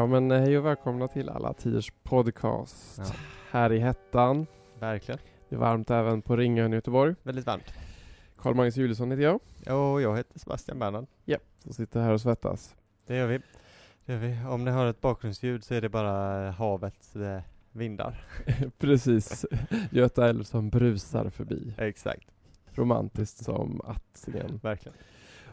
Ja men hej och välkomna till Alla Tiders Podcast. Ja. Här i hettan. Verkligen. Det är varmt även på Ringön i Göteborg. Väldigt varmt. Karl-Magnus Juliusson heter jag. Och jag heter Sebastian Bernhard. Som sitter här och svettas. Det gör vi. Det gör vi. Om ni hör ett bakgrundsljud så är det bara havets eh, vindar. Precis. Göta älv som brusar förbi. Exakt. Romantiskt som attingen. Verkligen.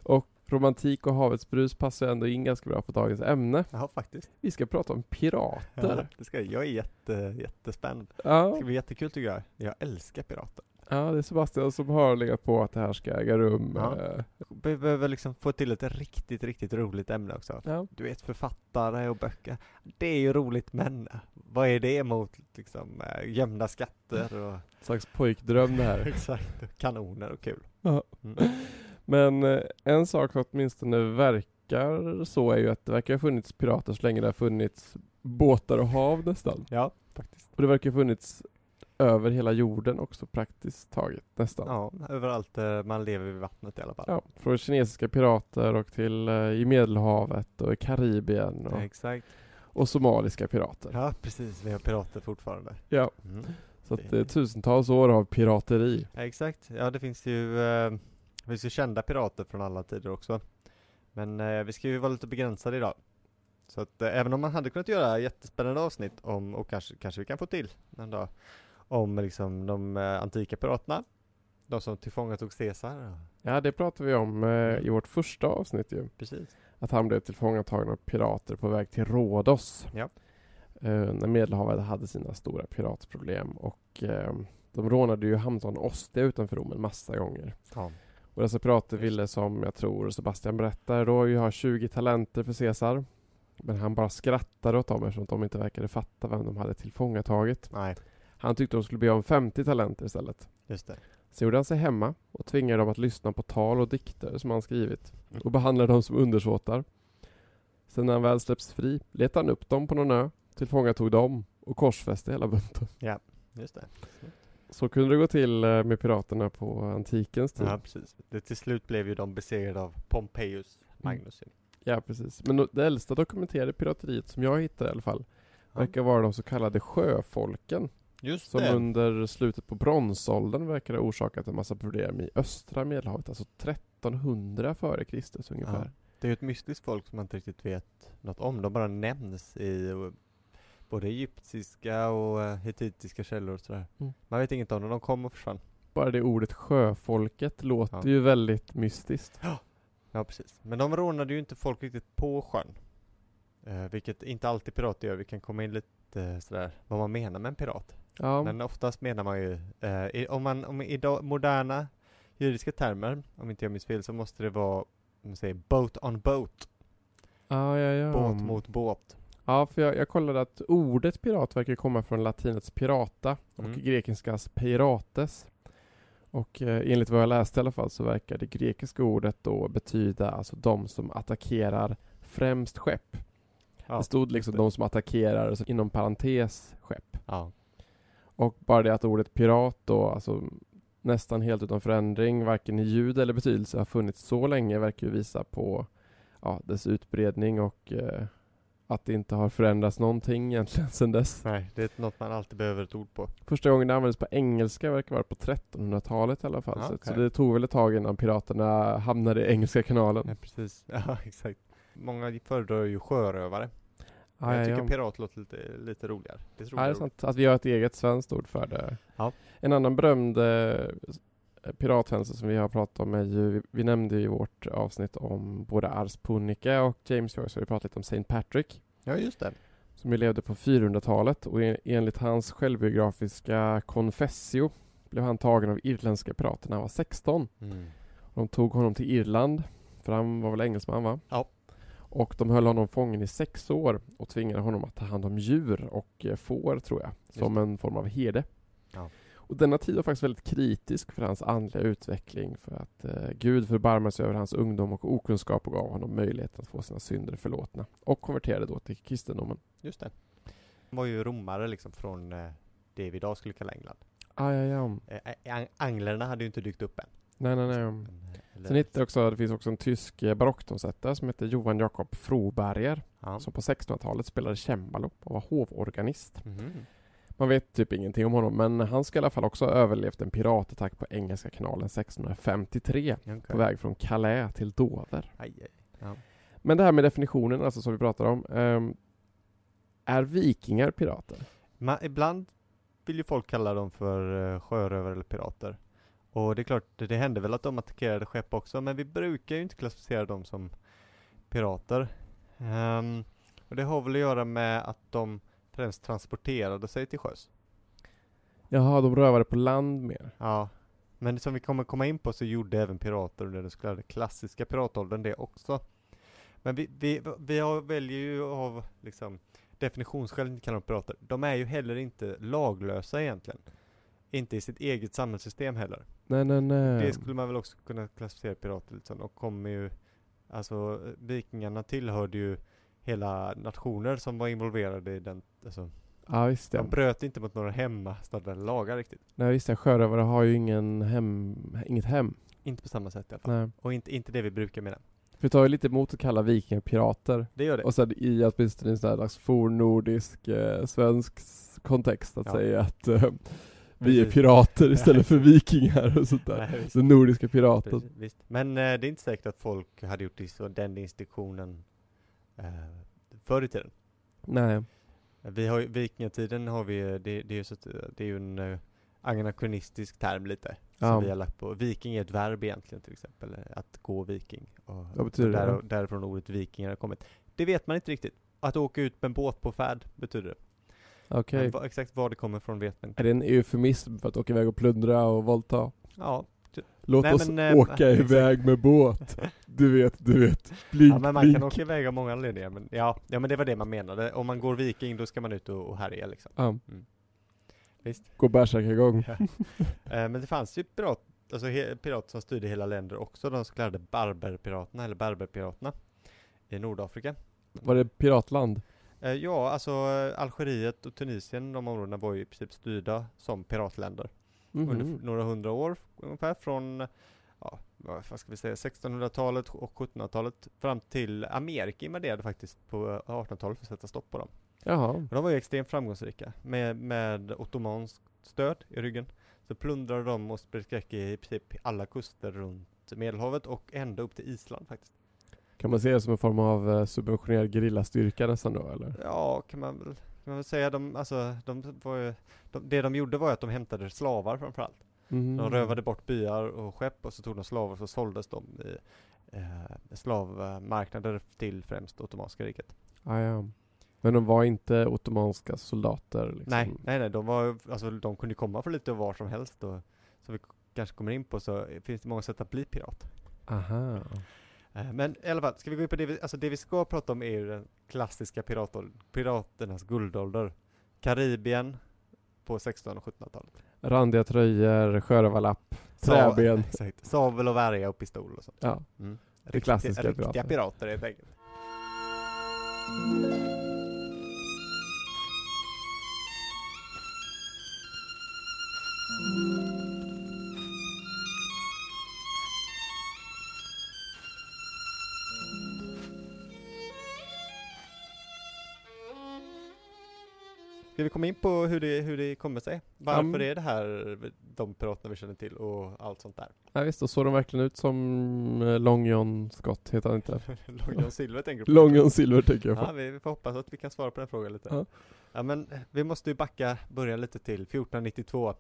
Och romantik och havets brus passar ändå in ganska bra på dagens ämne. Ja, faktiskt. Vi ska prata om Ja, pirater. det ska, jag är jätte, jättespänd. Det Ja, ska bli jättekul tycker jag. Jag älskar pirater. ja det är Sebastian som har legat på att det här ska äga rum. Ja. Eh, Vi behöver liksom få till ett riktigt, riktigt roligt ämne också. Ja, Du vet författare och böcker. Det är ju roligt men vad är det mot liksom gömda skatter och slags pojkdröm det här. exakt kanoner och kul. Ja. Mm. Men eh, en sak som åtminstone verkar så är ju att det verkar ha funnits pirater så länge det har funnits båtar och hav nästan. Ja, faktiskt. Och det verkar ha funnits över hela jorden också praktiskt taget nästan. Ja, överallt där man lever vid vattnet i alla fall. Ja, från kinesiska pirater och till eh, i Medelhavet och i Karibien och, Exakt. och somaliska pirater. Ja, precis. Vi har pirater fortfarande. Ja, Mm. så att det är tusentals år av pirateri. Ja, exakt. Ja, det finns ju, eh, det finns ju kända pirater från alla tider också. Men eh, vi ska ju vara lite begränsade idag. Så att eh, även om man hade kunnat göra jättespännande avsnitt om, och kanske, kanske vi kan få till en dag, om liksom de eh, antika piraterna. De som tillfångatog Caesar. Ja, det pratade vi om eh, i vårt första avsnitt ju. Precis. Att han blev tillfångatagen av pirater på väg till Rhodos. Ja. Eh, när Medelhavet hade sina stora piratproblem. Och eh, de rånade ju hamnstaden Ostia utanför Rom en massa gånger. Ja. Och dessa pirater Just. ville, som jag tror Sebastian berättar, då ju ha 20 talenter för Caesar. Men han bara skrattade åt dem eftersom de inte verkade fatta vem de hade tillfångatagit. Nej, Han tyckte de skulle be om 50 talenter istället. just det. Så gjorde han sig hemma och tvingade dem att lyssna på tal och dikter som han skrivit Mm. och behandlade dem som undersåtar. Sen när han väl släpps fri letade han upp dem på någon ö, tillfångatog dem och korsfäste hela bunten. Just det. Så kunde det gå till eh, med piraterna på antikens tid. Ja, precis. Det, till slut blev ju de besegrade av Pompejus Magnus. Ja, precis. Men det äldsta dokumenterade pirateriet som jag hittade i alla fall Ja. verkar vara de så kallade sjöfolken Just som det. under slutet på bronsåldern verkar ha orsakat en massa problem i östra medelhavet, alltså 1300 före Kristus ungefär. Ja. Det är ju ett mystiskt folk som man inte riktigt vet något om. De bara nämns i både egyptiska och eh, hittitiska källor och sådär. Mm. Man vet inget om dem, de kom och försvann. Bara det ordet sjöfolket låter Ja. ju väldigt mystiskt. Ja, precis. Men de rånade ju inte folk riktigt på sjön. Eh, vilket inte alltid pirater gör. Vi kan komma in lite eh, sådär vad man menar med en pirat. Ja, Men oftast menar man ju, eh, i, om man, om i moderna juridiska termer, om inte jag minns fel, så måste det vara, om man säger boat on boat, ja, ja. ja. båt mot båt. Ja, för jag, jag kollade att ordet pirat verkar komma från latinets pirata och Mm. grekiskans pirates. Och eh, enligt vad jag läste i alla fall så verkar det grekiska ordet då betyda alltså de som attackerar främst skepp. Ja, det stod liksom det. de som attackerar alltså, inom parentes skepp. ja. Och bara det att ordet pirat då, alltså nästan helt utan förändring, varken i ljud eller betydelse, har funnits så länge verkar ju visa på ja, dess utbredning och eh, att det inte har förändrats någonting egentligen sedan dess. Nej, det är något man alltid behöver ett ord på. Första gången det användes på engelska verkar vara på 1300-talet i alla fall. Ja, så, okej. så det tog väl ett tag innan piraterna hamnade i Engelska kanalen. Ja, precis. Ja, exakt. Många föredrar ju sjörövare. Ja, jag ja, tycker ja. pirat låter lite, lite roligare. Det är Ja, det är ord. sant. Att vi har ett eget svenskt ord för det. Ja. En annan berömd eh, pirathändelse som vi har pratat om är ju, vi, nämnde ju i vårt avsnitt om både Ars Punica och James Joyce har vi pratat lite om Saint Patrick. Ja, just det. Som ju levde på 400-talet och en, enligt hans självbiografiska Confessio blev han tagen av irländska pirater när han var 16. Mm. De tog honom till Irland, för han var väl engelsman va? Ja. Och de höll honom fången i sex år och tvingade honom att ta hand om djur och eh, får tror jag, som en form av herde. Ja. Och denna tid var faktiskt väldigt kritisk för hans andliga utveckling för att eh, Gud förbarmade sig över hans ungdom och okunskap och gav honom möjlighet att få sina synder förlåtna och konverterade då till kristendomen. Just det. De var ju romare liksom från eh, det vi idag skulle kalla England. Ah, ja, ja. Eh, ang- anglerna hade ju inte dykt upp än. Nej, nej, nej. Eh, Sen hittar också, det finns också en tysk eh, barocktonsättare som heter Johan Jakob Froberger ja. som på 1600-talet spelade cembalo och var hovorganist. Mhm. Man vet typ ingenting om honom men han ska i alla fall också ha överlevt en piratattack på Engelska kanalen 1653 Okej. på väg från Calais till Dover. Aj, aj. Ja. Men det här med definitionen alltså som vi pratar om. ehm, är vikingar pirater? Man, ibland vill ju folk kalla dem för uh, sjörövare eller pirater. Och det är klart, det, det hände väl att de attackerade skepp också, men vi brukar ju inte klassificera dem som pirater. Ehm, och det har väl att göra med att de främst transporterade sig till sjöss. Jaha, de rövade på land mer. Ja, men som vi kommer komma in på så gjorde även pirater under den så kallade klassiska piratåldern det också. Men vi, vi, vi har, väljer ju av liksom definitionsskäl inte kalla dem pirater. De är ju heller inte laglösa egentligen. Inte i sitt eget samhällssystem heller. Nej, nej, nej. Det skulle man väl också kunna klassificera pirater som. Och kommer ju, alltså vikingarna tillhörde ju hela nationer som var involverade i den, alltså Ja, visst ja. de bröt inte mot några hemmastadgade lagar riktigt. Nej, visst ja. Sjörövare har ju ingen hem, inget hem. Inte på samma sätt i alla fall. Nej. Och inte, inte det vi brukar mena. För det tar ju lite emot att kalla vikingar pirater. Det gör det. Och sen i åtminstone en sån här slags fornnordisk, eh, svensk kontext att Ja. säga att eh, vi är pirater istället för vikingar och sånt där. Nej. Den nordiska piraten. Precis, visst. Men eh, det är inte säkert att folk hade gjort det så, den distinktionen eh, förr i tiden. Nej. Vi har vikingatiden har vi, det, det är ju så att, det är ju en eh, anakronistisk term lite. Som Ja. vi har lagt på. Viking är ett verb egentligen till exempel, eh, att gå viking. Och, Vad betyder det där, då? Därifrån ordet vikingar har kommit. Det vet man inte riktigt. Att åka ut med en båt på färd betyder det. Okej. Vad, exakt var det kommer från vet man inte. Är det en eufemism för att åka iväg och plundra och våldta? Ja, Låt Nej, oss men, eh, åka exakt. iväg med båt. Du vet, du vet. Blink, ja men man blink. kan åka iväg av många anledningar. Men ja, ja, men det var det man menade. Om man går viking då ska man ut och, och härja liksom. Ja. Visst. Gå bärsärkagång. Ja. Eh, men det fanns ju pirat, alltså pirater som styrde hela länder också, de så kallade barberpiraterna, eller berberpiraterna i Nordafrika. Var det piratland? Eh, ja, alltså Algeriet och Tunisien, de områdena var ju i princip styrda som piratländer Mhm. under f- några hundra år ungefär från Ja, vad ska vi säga, 1600-talet och 1700-talet fram till Amerika invaderade faktiskt på eh, 1800-talet för att sätta stopp på dem. Jaha. Och de var ju extremt framgångsrika med, med ottomanskt stöd i ryggen. Så plundrade de och spred skräck i princip alla kuster runt Medelhavet och ända upp till Island faktiskt. Kan man se det som en form av eh, subventionerad gerillastyrka nästan då eller? Ja, kan man väl, kan man väl säga. De, alltså, de var ju, de, det de gjorde var att de hämtade slavar framförallt. Mhm. De rövade bort byar och skepp och så tog de slavar och så såldes de i eh, slavmarknader till främst Ottomanska riket. Ah, ja. Men de var inte ottomanska soldater? Liksom. Nej, nej, nej, de var, alltså de kunde komma från lite var som helst och som vi kanske kommer in på så finns det många sätt att bli pirat. Aha. Eh, Men i alla fall, ska vi gå in på det vi, alltså det vi ska prata om är ju den klassiska piratåldern, piraternas guldålder. Karibien på 1600 och 1700-talet. Randiga tröjor, sjörövarlapp, träben. Exakt, savel och värja och pistol och sånt. Ja. Mm. Det klassiska riktiga, pirater. riktiga pirater helt enkelt. Vi komma in på hur det, hur det kommer sig? Varför men- är det här de piraterna vi känner till och allt sånt där? Ja, visst, och såg de verkligen ut som eh, Long John Scott, heter han inte? Long John Silver tänker du på? Long John Silver tänker jag Ja, på. vi, vi får hoppas att vi kan svara på den frågan lite. Ja. Ja. men eh, vi måste ju backa, börja lite till 1492.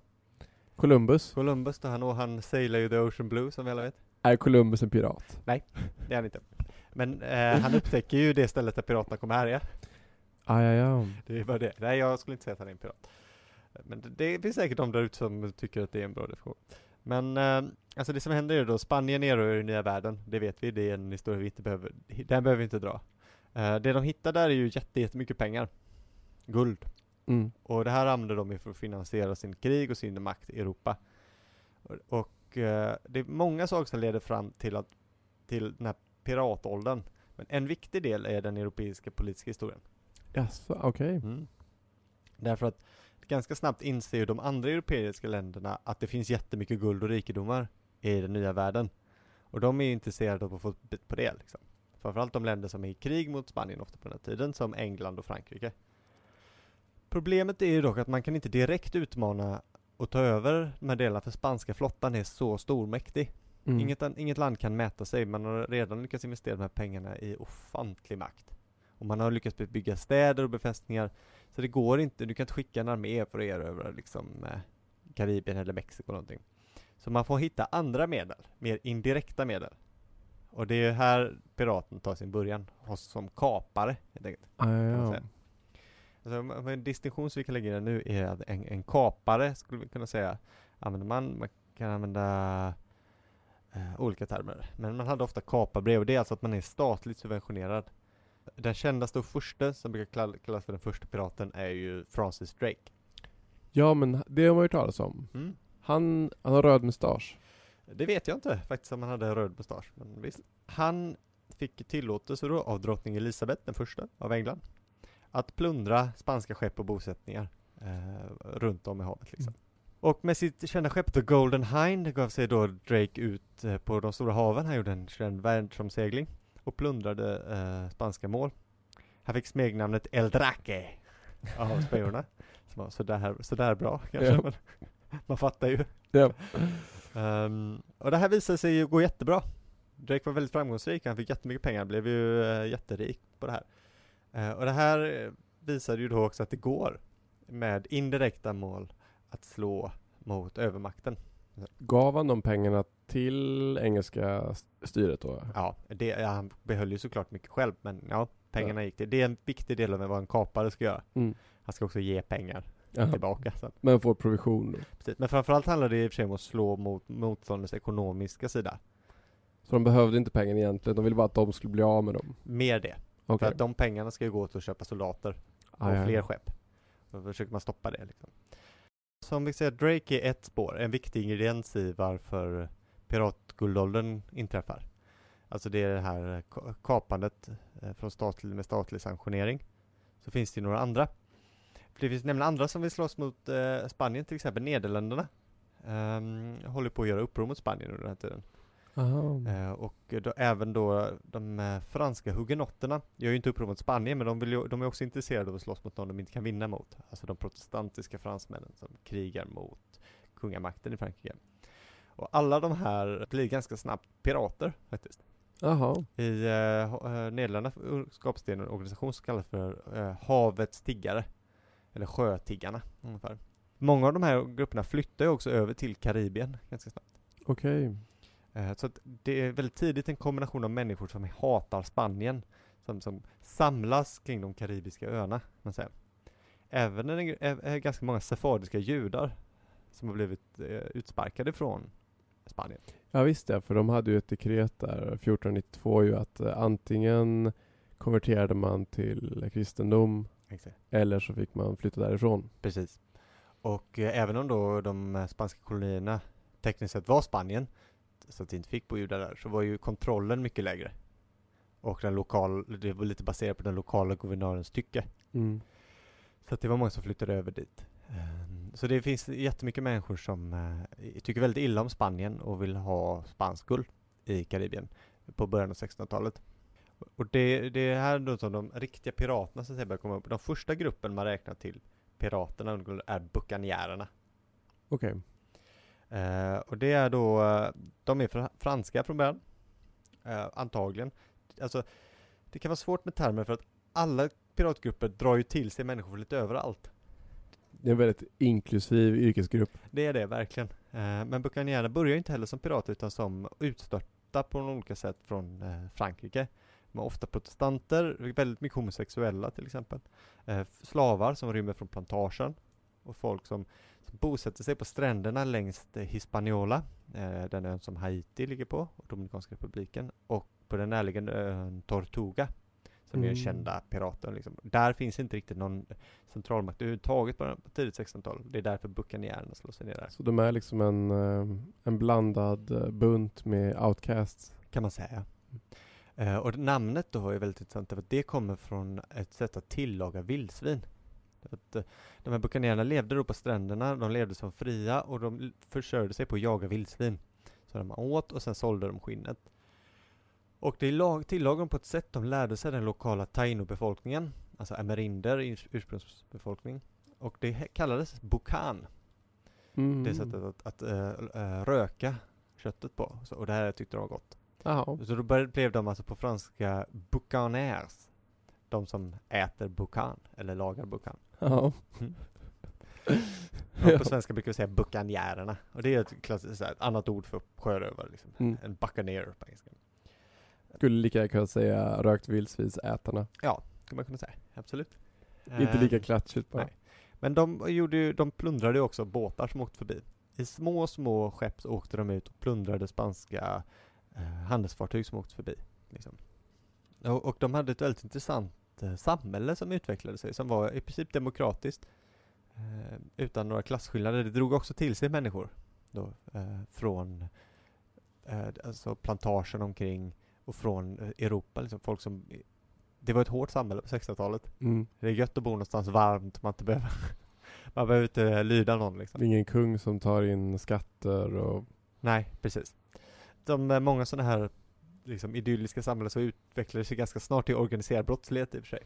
Columbus. Columbus då, han, och han sailar ju the Ocean Blue som vi alla vet. Är Columbus en pirat? Det är han inte. Men eh, han upptäcker ju det stället där piraterna kommer härja. Ah, ja, ja. Det är bara det. Nej, jag skulle inte säga att han är en pirat. Men det, det finns säkert de där ute som tycker att det är en bra definition. Men eh, alltså det som händer är då, Spanien erövrar nya världen. Det vet vi, det är en historia vi inte behöver, den behöver vi inte dra. Eh, det de hittar där är ju jätte, jättemycket pengar. Guld. Mm. Och det här använder de ju för att finansiera sin krig och sin makt i Europa. Och, och eh, det är många saker som leder fram till, att, till den här piratåldern. Men en viktig del är den europeiska politiska historien. Jaså, okej. Mm. Därför att ganska snabbt inser ju de andra europeiska länderna att det finns jättemycket guld och rikedomar i den nya världen. Och de är ju intresserade av att få bit på det liksom. Framförallt de länder som är i krig mot Spanien ofta på den här tiden, som England och Frankrike. Problemet är ju dock att man kan inte direkt utmana och ta över de här delarna för spanska flottan är så stormäktig. Mm. Inget, inget land kan mäta sig, man har redan lyckats investera de här pengarna i ofantlig makt. Och man har lyckats bygga städer och befästningar. Så det går inte, du kan inte skicka en armé för att erövra liksom eh, Karibien eller Mexiko någonting. Så man får hitta andra medel, mer indirekta medel. Och det är här piraten tar sin början, hos som kapare helt enkelt. Ah, ja. Alltså, en distinktion som vi kan lägga i det nu är att en, en kapare, skulle vi kunna säga, använder man, man kan använda eh, olika termer. Men man hade ofta kaparbrev och det är alltså att man är statligt subventionerad. Den kändaste och första som brukar kall- kallas för den första piraten är ju Francis Drake. ja, men det har man ju talat om. Han, han har röd mustasch. Det vet jag inte faktiskt om han hade röd mustasch, men visst. Han fick tillåtelse då av drottning Elisabeth den första av England att plundra spanska skepp och bosättningar eh, runt om i havet liksom. Och med sitt kända skepp The Golden Hind gav sig då Drake ut eh, på de stora haven. Han gjorde en känd världsomsegling och plundrade eh, spanska mål. Han fick smeknamnet El Draque av spanjorerna. Som var sådär, sådär bra kanske, Ja. men man fattar ju. Ja. Ehm, och det här visade sig ju gå jättebra. Drake var väldigt framgångsrik, han fick jättemycket pengar, blev ju uh, jätterik på det här. Eh, och det här eh, visade ju då också att det går med indirekta mål att slå mot övermakten. Gav han de pengarna till engelska styret då? Ja, det, ja, han behöll ju såklart mycket själv, men ja, pengarna gick till. Det är en viktig del av vad en kapare ska göra. Mm. Han ska också ge pengar Ja. tillbaka. Så. Men får provision då? Precis. Men framförallt handlar det i och för sig om att slå mot motståndets ekonomiska sida. Så de behövde inte pengarna egentligen, de ville bara att de skulle bli av med dem? Mer det. Okej. För att de pengarna ska ju gå till att köpa soldater och Ah, ja, ja. fler skepp. Då försöker man stoppa det liksom. Som vi säger, Drake är ett spår, en viktig ingrediens i varför piratguldåldern inträffar. Alltså det är det här ka- kapandet eh, från statlig, med statlig sanktionering. Så finns det ju några andra. För det finns nämligen andra som vill slåss mot eh, Spanien, till exempel Nederländerna. Um, håller på att göra uppror mot Spanien under den här tiden. Eh, och då, även då de eh, franska hugenotterna gör ju inte uppror mot Spanien men de, ju, de är också intresserade av att slåss mot någon de inte kan vinna mot. Alltså de protestantiska fransmännen som krigar mot kungamakten i Frankrike. Och alla de här blir ganska snabbt pirater faktiskt. Jaha. I eh, eh, Nederländerna skapas det en organisation som kallas för eh, Havets tiggare. Eller Sjötiggarna ungefär. Många av de här grupperna flyttar ju också över till Karibien ganska snabbt. Okej. Eh, Så det är väldigt tidigt en kombination av människor som hatar Spanien som, som samlas kring de karibiska öarna. Man säger. Även en, är, är ganska många sefadiska judar som har blivit eh, utsparkade från Spanien. Ja visst ja, för de hade ju ett dekret där 1492 ju att eh, antingen konverterade man till kristendom eller så fick man flytta därifrån. Precis. Och eh, även om då de eh, spanska kolonierna tekniskt sett var Spanien så att det inte fick bo judar där så var ju kontrollen mycket lägre. Och den lokal, det var lite baserat på den lokala guvernörens tycke. Mm. Så att det var många som flyttade över dit. Ehm, Så det finns jättemycket människor som eh, tycker väldigt illa om Spanien och vill ha spansk guld i Karibien på början av 1600-talet. Och det, det är här då som de riktiga piraterna så att säga börjar komma upp. Den första gruppen man räknar till piraterna är buccagnärerna. Okej. Eh, och det är då, eh, de är fra- franska från början. Eh, antagligen. Alltså, det kan vara svårt med termer för att alla piratgrupper drar ju till sig människor från lite överallt. Det är en väldigt inklusiv yrkesgrupp. Det är det verkligen. Eh, men buccagnärerna börjar inte heller som pirater utan som utstötta på olika sätt från eh, Frankrike. De är ofta protestanter, väldigt mycket homosexuella till exempel. Eh, slavar som rymmer från plantagen. Och folk som, som bosätter sig på stränderna längs Hispaniola, den ön som Haiti ligger på, och Dominikanska republiken. Och på den närliggande ön Tortuga, som är Mm. kända piraten. Liksom. Där finns inte riktigt någon centralmakt överhuvudtaget på på tidigt 1600-tal. Det är därför buccagnärerna slår sig ner där, Så de är liksom en, eh, en blandad eh, bunt med outcasts. kan man säga. Eh, och namnet då är väldigt intressant, för att det kommer från ett sätt att tillaga vildsvin. Att, de här buccagnärerna levde då på stränderna, de levde som fria och de försörjde sig på att jaga vildsvin. som man åt och sen sålde de skinnet. Och det lag, tillagade de på ett sätt de lärde sig den lokala taino-befolkningen, alltså amerinder, urs- ursprungsbefolkning. Och det kallades bukan, Mm. det sättet att, att äh, äh, röka köttet på. Så, och det här tyckte de var gott. Jaha. Så då började, blev de alltså på franska boucaners. De som äter boucan, eller lagar boucan. Ja. Och på svenska brukar vi säga buccanjärerna. Och det är ett, klassiskt, ett annat ord för sjörövare. Liksom. Mm. En buccaneer på engelska. Skulle lika gärna kunna säga rökt vildsvinsätarna. Kan man kunna säga. Absolut. Inte Eh, lika klatschigt bara. nej. Men de, gjorde ju, de plundrade ju också båtar som åkte förbi. I små, små skepp så åkte de ut och plundrade spanska eh, handelsfartyg som åkte förbi. Liksom. Och, och de hade ett väldigt intressant eh, samhälle som utvecklade sig, som var i princip demokratiskt. Eh, utan några klasskillnader. Det drog också till sig människor då, eh, från eh, alltså plantagen omkring och från eh, Europa. Liksom, folk som, det var ett hårt samhälle på 60-talet. Mm. Det är gött att bo någonstans varmt, man inte behöver Man behöver inte lyda någon Det liksom. är ingen kung som tar in skatter och... Nej, precis. De eh, många sådana här liksom idylliska samhällen så utvecklade sig ganska snart till organiserad brottslighet i och för sig.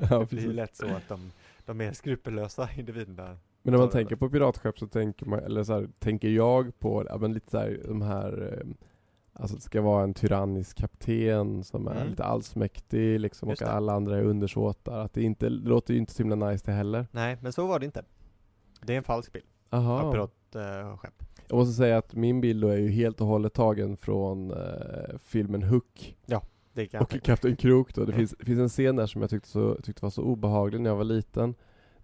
ja, det blir ju lätt så att de, de är skrupellösa individerna. Men när man tänker på piratskepp så tänker man, eller så här, tänker jag på, ja men lite så här, de här eh, Alltså det ska vara en tyrannisk kapten som är Mm. lite allsmäktig liksom Just och det. alla andra är undersåtar. Att det inte, det låter ju inte så himla nice det heller. Nej, men så var det inte. Det är en falsk bild av Aha. piratskepp. Jag måste säga att min bild då är ju helt och hållet tagen från eh, filmen Hook Det kan och. Kapten Krok då. Det finns, finns en scen där som jag tyckte, så, tyckte var så obehaglig när jag var liten.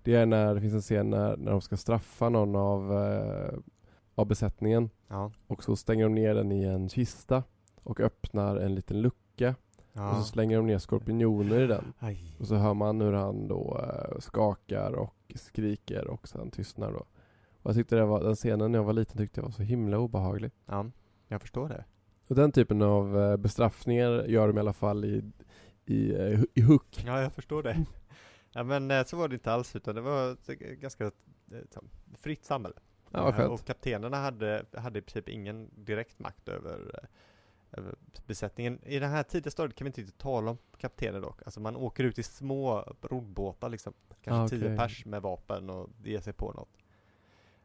Det är när det finns en scen när, när de ska straffa någon av, eh, av besättningen. Ja. Och så stänger de ner den i en kista och öppnar en liten lucka. Och ja. så slänger de ner skorpioner i den. Aj. Och så hör man hur han då eh, skakar och skriker och sen tystnar då. Och jag tyckte det var, den scenen när jag var liten tyckte jag var så himla obehaglig. Ja, jag förstår det. Och den typen av eh, bestraffningar gör de i alla fall i, i, eh, i Hook. Ja, jag förstår det. Ja, men så var det inte alls, utan det var ganska fritt samhälle. Ja. Och kaptenerna hade, hade i princip ingen direkt makt över, eh, över besättningen. I det här tidiga stadiet kan vi inte riktigt tala om kaptener dock. Alltså man åker ut i små roddbåtar liksom. Kanske Ah, tio okej. pers med vapen och ger sig på något.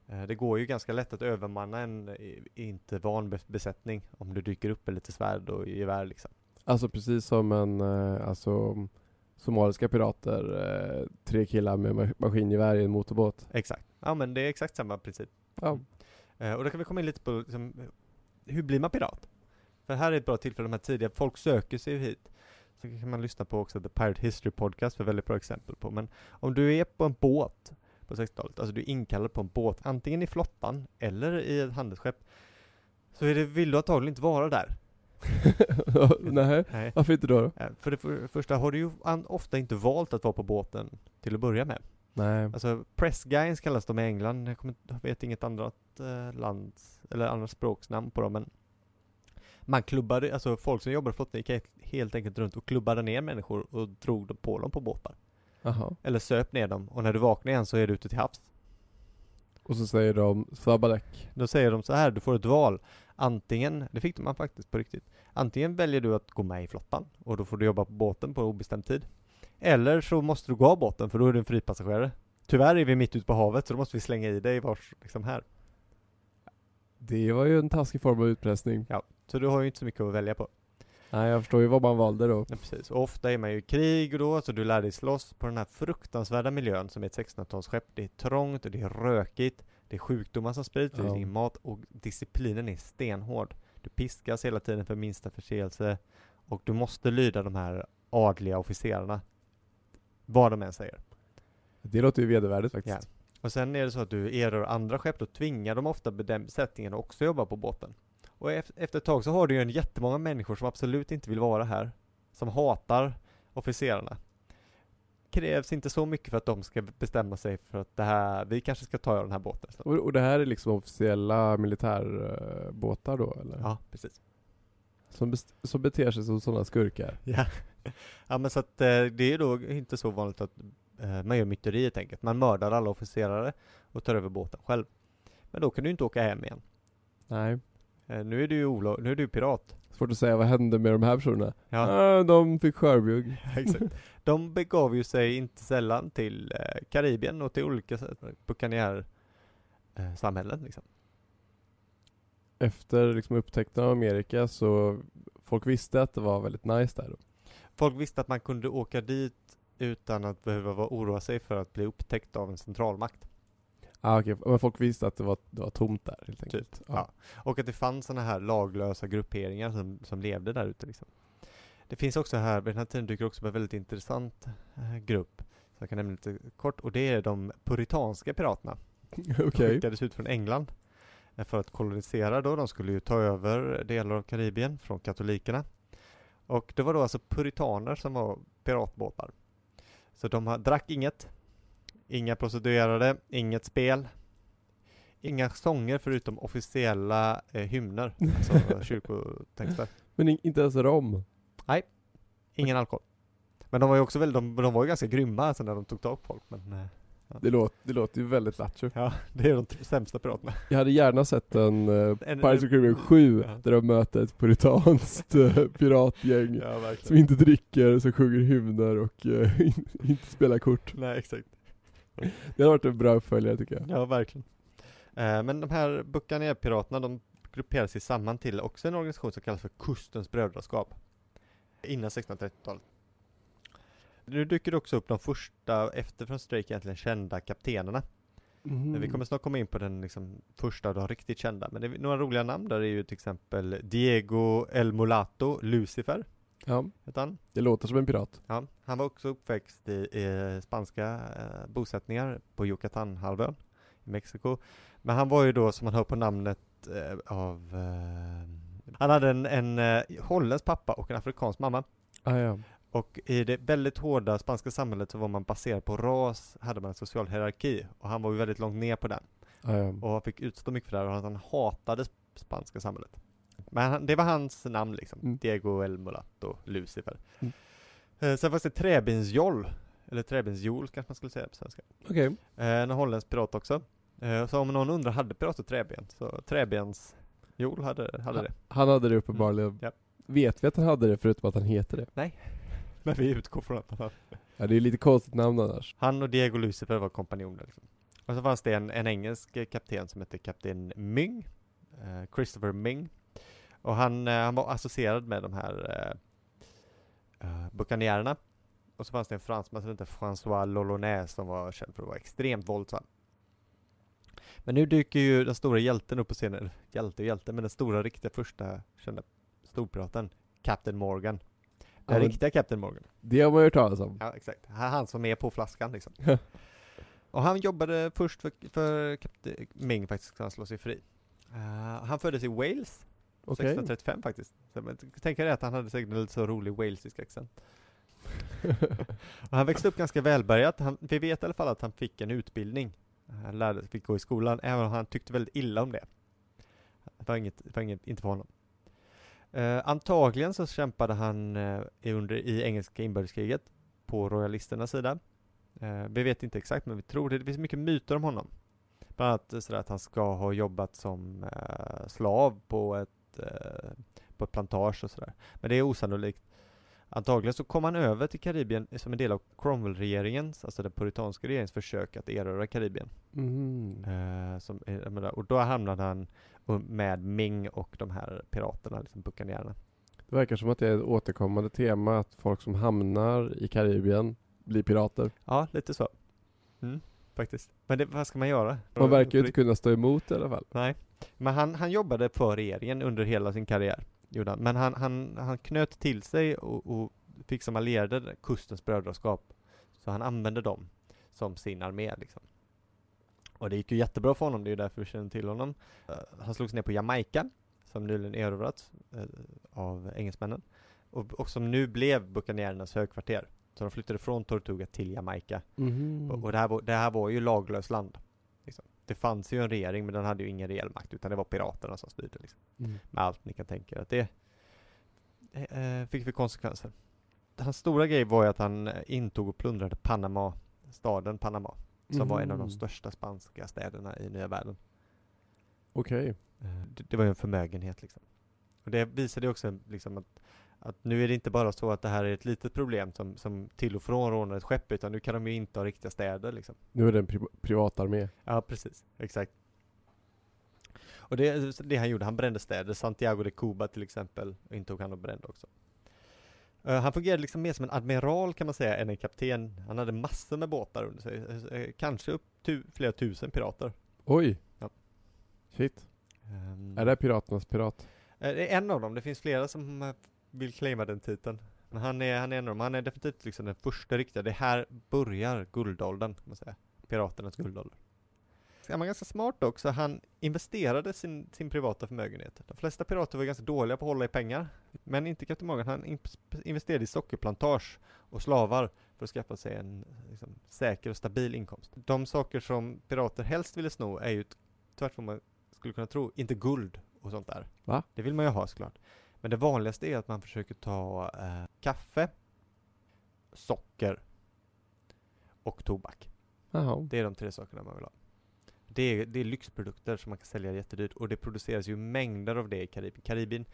Eh, Det går ju ganska lätt att övermanna en inte van be- besättning om du dyker upp med lite svärd och gevär liksom. Alltså precis som en, eh, alltså somaliska pirater, eh, tre killar med ma- maskingevär i en motorbåt. Exakt. Ja men det är exakt samma princip. Ja. Eh, och då kan vi komma in lite på liksom, hur blir man pirat? För här är ett bra tillfälle, de här tidiga, folk söker sig hit. Så kan man lyssna på också The Pirate History Podcast för väldigt bra exempel på. Men om du är på en båt på 60-talet, alltså du är inkallad på en båt, antingen i flottan eller i ett handelsskepp, så är det, vill du antagligen inte vara där. Nej, Nej. varför inte då? då? Eh, För det för, första har du ju ofta inte valt att vara på båten till att börja med. Nej. Alltså press guys kallas de i England, jag, kommer, jag vet inget annat eh, lands, eller annat språksnamn på dem men man klubbade, alltså folk som jobbar i flottan gick helt- enkelt runt och klubbade ner människor och drog på dem på båtar. Jaha. Eller söp ner dem och när du vaknar igen så är du ute till havs. Och så säger de Svabadek. Då säger de så här, du får ett val. Antingen, det fick man faktiskt på riktigt. Antingen väljer du att gå med i flottan och då får du jobba på båten på obestämd tid. Eller så måste du gå av båten för då är du en fripassagerare. Tyvärr är vi mitt ute på havet så då måste vi slänga i dig vars, liksom här. Det var ju en taskig form av utpressning. Så du har ju inte så mycket att välja på. Nej, jag förstår ju vad man valde då. Ja, precis. Och ofta är man ju i krig och då, så du lär dig slåss på den här fruktansvärda miljön som är ett 1600-talsskepp. Det är trångt och det är rökigt, det är sjukdomar som sprids, Ja. finns ingen mat och disciplinen är stenhård. Du piskas hela tiden för minsta förseelse och du måste lyda de här adliga officerarna. Vad de än säger. Det låter ju vedervärdigt faktiskt. Ja. Och sen är det så att du erhåller andra skepp, då tvingar de ofta besättningen att också jobba på båten. Och ef- efter ett tag så har du ju en jättemånga människor som absolut inte vill vara här. Som hatar officerarna. Krävs inte så mycket för att de ska bestämma sig för att det här, vi kanske ska ta den här båten. Och, och det här är liksom officiella militärbåtar då eller? Ja, precis. Som, som beter sig som sådana skurkar? Ja. ja men så att eh, det är då inte så vanligt att eh, man gör myteri helt enkelt. Man mördar alla officerare och tar över båten själv. Men då kan du inte åka hem igen. Nej. Eh, nu är du ju olo- nu är du pirat. Svårt att säga vad hände med de här personerna. Ja, Ah, de fick skörbjugg. exakt. De begav ju sig inte sällan till eh, Karibien och till olika buccaneer eh, samhällen liksom. Efter liksom upptäckten av Amerika så folk visste att det var väldigt nice där då. Folk visste att man kunde åka dit utan att behöva oroa sig för att bli upptäckt av en centralmakt. Ah, okej, men folk visste att det var, det var tomt där helt enkelt. Typ, ja. Och att det fanns sådana här laglösa grupperingar som, som levde där ute liksom. Det finns också här, vid den här tiden dyker också upp en väldigt intressant eh, grupp, som jag kan nämna lite kort, och det är de puritanska piraterna. De Okej. skickades ut från England eh, för att kolonisera då, de skulle ju ta över delar av Karibien från katolikerna. Och det var då alltså puritaner som var piratbåtar. Så de drack inget, inga prostituerade, inget spel, inga sånger förutom officiella eh, hymner, alltså kyrkotexter. Men in, inte ens rom. Ingen alkohol. Men de var ju också väldigt, de, de var ju ganska grymma alltså när de tog tag på folk, men eh, Det, låter, det låter ju väldigt lattjo. ja, det är de sämsta piraterna. Jag hade gärna sett en En- Pirates of Caribbean 7 Ja. där de möter ett puritanskt uh, piratgäng Ja, som inte dricker, som sjunger hymner och eh, inte spelar kort. Nej, exakt. Det hade varit en bra uppföljare tycker jag. Ja, verkligen. Eh, men de här Buccaneer-piraterna, de grupperar sig samman till också en organisation som kallas för Kustens brödraskap. Innan 1630-talet. Nu dyker det också upp de första, efter från Drake egentligen kända kaptenerna. Men Mm. vi kommer snart komma in på den liksom, första av de riktigt kända. Men det är, några roliga namn där är ju till exempel Diego El Mulato Lucifer, Ja, han. det låter som en pirat. Ja, han var också uppväxt i, i spanska eh, bosättningar på Yucatanhalvön i Mexiko. Men han var ju då, som man hör på namnet, eh, av... Eh, han hade en, en eh, holländsk pappa och en afrikansk mamma. Ah, ja. Och i det väldigt hårda spanska samhället så var man baserad på ras, hade man en social hierarki. Och han var ju väldigt långt ner på den. Ah, ja. Och han fick utstå mycket för det här och han hatade sp- spanska samhället. Men han, det var hans namn liksom. Mm. Diego El Mulato Lucifer. Mm. Eh, sen fanns det träbensjoll, eller träbensjol kanske man skulle säga på svenska. Okej. Eh, en holländsk pirat också. Eh, så om någon undrar, hade pirater träben? Så träbensjol hade, hade det. Han hade det uppenbarligen. Mm, ja. Vet vi att han hade det förutom att han heter det? Men vi utgår från att han hade. Ja, det är lite konstigt namn annars. Han och Diego Lucifer var kompanjoner liksom. Och så fanns det en, en engelsk kapten som hette kapten Ming, eh, Christopher Ming. Och han, eh, han var associerad med de här eh, uh, buccaneerna. Och så fanns det en fransman som hette François Lolonais som var känd för att vara extremt våldsam. Men nu dyker ju den stora hjälten upp på scenen, hjälte och hjälte, men den stora riktiga första kända storpiraten, Captain Morgan. Den Ja, riktiga Captain Morgan. Det har man ju hört talas om. Ja, exakt. Han som är på flaskan liksom. Och han jobbade först för, för kapten Ming faktiskt, ska han slå sig fri. Eh, han föddes i Wales, Okej. 1635 faktiskt. Tänk er att han hade säkert en lite så rolig walesisk accent. Han växte upp ganska välbärgat. Han, vi vet i alla fall att han fick en utbildning. Han lärde, fick gå i skolan, även om han tyckte väldigt illa om det. Det var inget, det var inget inte för honom. Eh, antagligen så kämpade han i under, i engelska inbördeskriget på royalisternas sida. Eh, vi vet inte exakt, men vi tror det. Det finns mycket myter om honom. Bland annat sådär att han ska ha jobbat som slav på ett, eh, på ett plantage och sådär. Men det är osannolikt. Antagligen så kom han över till Karibien som en del av Cromwell-regeringens, alltså den puritanska regeringens försök att erövra Karibien. Mhm. Eh, som, och då hamnade han um, med Ming och de här piraterna, liksom buccaneerna. Det verkar som att det är ett återkommande tema att folk som hamnar i Karibien blir pirater. Ja, lite så. Mm, faktiskt. Men det, vad ska man göra? Man verkar ju inte kunna stå emot i alla fall. Nej. Men han, han jobbade för regeringen under hela sin karriär. gjorde. Men han, han, han knöt till sig och, och fick som allierade kustens brödraskap. Så han använde dem som sin armé liksom. Och det gick ju jättebra för honom, det är ju därför vi känner till honom. Eh, han slogs ner på Jamaica, som nyligen erövrats uh, av engelsmännen. Och, och som nu blev buccaneernas högkvarter. Så de flyttade från Tortuga till Jamaica. Mhm. Och, och det, här var, det här var ju laglöst land. Liksom. Det fanns ju en regering, men den hade ju ingen reell makt, utan det var piraterna som styrde. Liksom. Mm. Med allt ni kan tänka er att det eh, fick vi konsekvenser. Hans stora grej var ju att han eh, intog och plundrade Panama, staden Panama, som var en av de Mhm. största spanska städerna i nya världen. Okej. Eh, Det, det var ju en förmögenhet liksom. Och det visade ju också liksom att, att nu är det inte bara så att det här är ett litet problem som, som till och från rånar ett skepp, utan nu kan de ju inte ha riktiga städer liksom. Nu är det en pri privatarmé. Ja, precis. Exakt. Och det, det han gjorde, han brände städer, Santiago de Cuba till exempel, intog han och brände också. Eh, han fungerade liksom mer som en admiral kan man säga, än en kapten. Han hade massor med båtar under sig, eh, eh, kanske upp tu flera tusen pirater. Oj! Ja. Shit. Ehm, Är det piraternas pirat? eh, det är en av dem, det finns flera som vill claima den titeln. Men han är, han är en av dem, han är definitivt liksom den första riktiga, det här börjar guldåldern kan man säga. Piraternas guldålder. Han var ganska smart också, han investerade sin, sin privata förmögenhet. De flesta pirater var ganska dåliga på att hålla i pengar. Men inte Captain Morgan, han in- investerade i sockerplantage och slavar för att skaffa sig en liksom, säker och stabil inkomst. De saker som pirater helst ville sno är ju tvärtom man skulle kunna tro, inte guld och sånt där. Va? Det vill man ju ha såklart. Men det vanligaste är att man försöker ta eh, kaffe, socker och tobak. Jaha. Det är de tre sakerna man vill ha. Det är, det är lyxprodukter som man kan sälja jättedyrt och det produceras ju mängder av det i Karibien. Karibien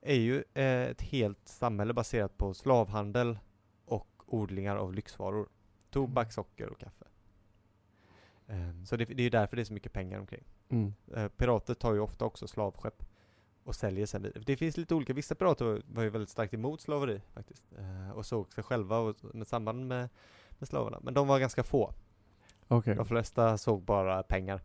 är ju eh, ett helt samhälle baserat på slavhandel och odlingar av lyxvaror. Tobak, socker och kaffe. Ehm, så det, det är därför det är så mycket pengar omkring. Mm. Eh, pirater tar ju ofta också slavskepp och säljer sen vidare. Det finns lite olika, vissa pirater var- ju väldigt starkt emot slaveri faktiskt. Eh, och såg sig själva och, med samband med, med slavarna. Men de var ganska få. Okej. De flesta såg bara pengar.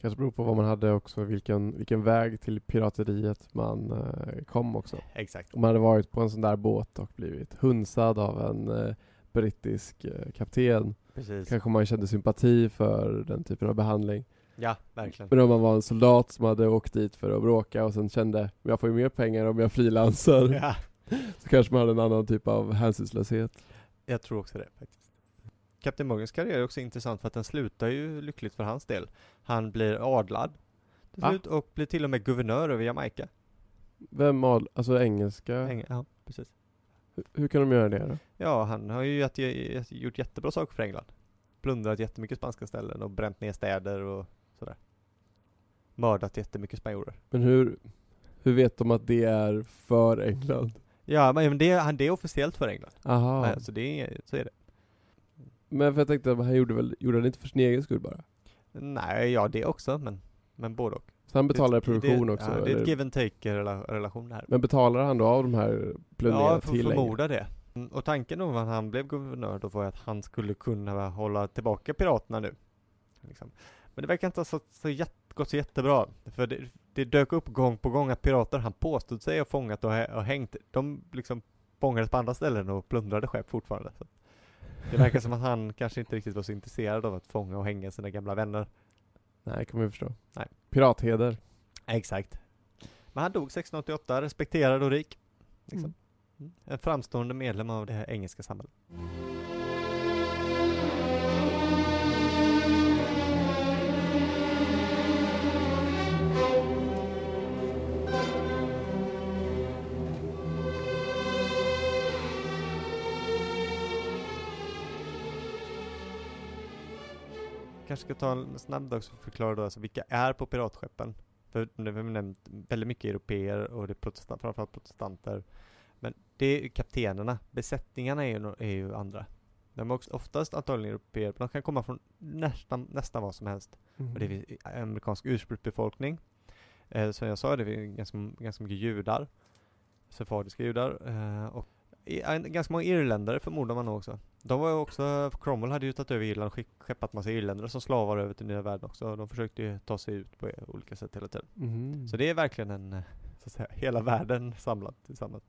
Kanske beror på vad man hade också, vilken, vilken väg till pirateriet man eh, kom också. Exakt. Om man hade varit på en sån där båt och blivit hunsad av en eh, brittisk eh, kapten Precis. kanske man kände sympati för den typen av behandling. Ja, verkligen. Men om man var en soldat som hade åkt dit för att bråka och sen kände jag får ju mer pengar om jag frilansar Ja, så kanske man hade en annan typ av hänsynslöshet. jag tror också det faktiskt. Captain Morgans karriär är också intressant för att den slutar ju lyckligt för hans del. Han blir adlad till slut och blir till och med guvernör över Jamaica. Vem al- alltså engelska, Eng- Ja, precis. hur, hur kan de göra det då? Ja, han har ju gjort jättebra saker för England. Plundrat jättemycket spanska ställen och bränt ner städer och sådär. Mördat jättemycket spanjorer. Men hur, hur vet de att det är för England? Ja, men det, han- det är officiellt för England. Aha. Nej, så, det är, så är det. Men för jag tänkte, han gjorde väl, gjorde han inte för sin egen skull bara? Nej, ja det också, men, men både och. Så han betalar Det- produktion det, också? Ja, det är ett give and take rela, relation det här. Men betalar han då av de här plundringarna Ja, för till England? förmoda det. Mm, Och tanken då när han blev guvernör då var att han skulle kunna hålla tillbaka piraterna nu. Liksom. Men det verkar inte ha så, så jätt, gått så jättebra. För det, det dök upp gång på gång att pirater han påstod sig ha fångat och, och hängt, de liksom fångades på andra ställen och plundrade skepp fortfarande. Så det verkar som att han kanske inte riktigt var så intresserad av att fånga och hänga sina gamla vänner. Nej, kan man ju förstå. Nej. Piratheder. Exakt. Men han dog 1688, respekterad och rik. Liksom. Mm. Mm. En framstående medlem av det här engelska samhället. Kanske ska ta en snabb dag och förklara då alltså vilka är på piratskeppen. För nu har vi nämnt väldigt mycket europeer och det är protestant, framförallt protestanter. Men det är ju kaptenerna, besättningarna är ju, är ju andra. De är också oftast antagligen europeer, men de kan komma från nästan, nästan vad som helst. Och det är amerikansk ursprungsbefolkning. Eh, som jag sa, det är ganska, ganska mycket judar. Sefardiska judar. Eh, och ganska många irländare förmodar man nog också. De var ju också, Cromwell hade ju tagit över Irland och skeppat massa irländare som slavar över till nya världen också. De försökte ju ta sig ut på olika sätt hela tiden. Mhm. Så det är verkligen en, så att säga, hela världen samlad tillsammans.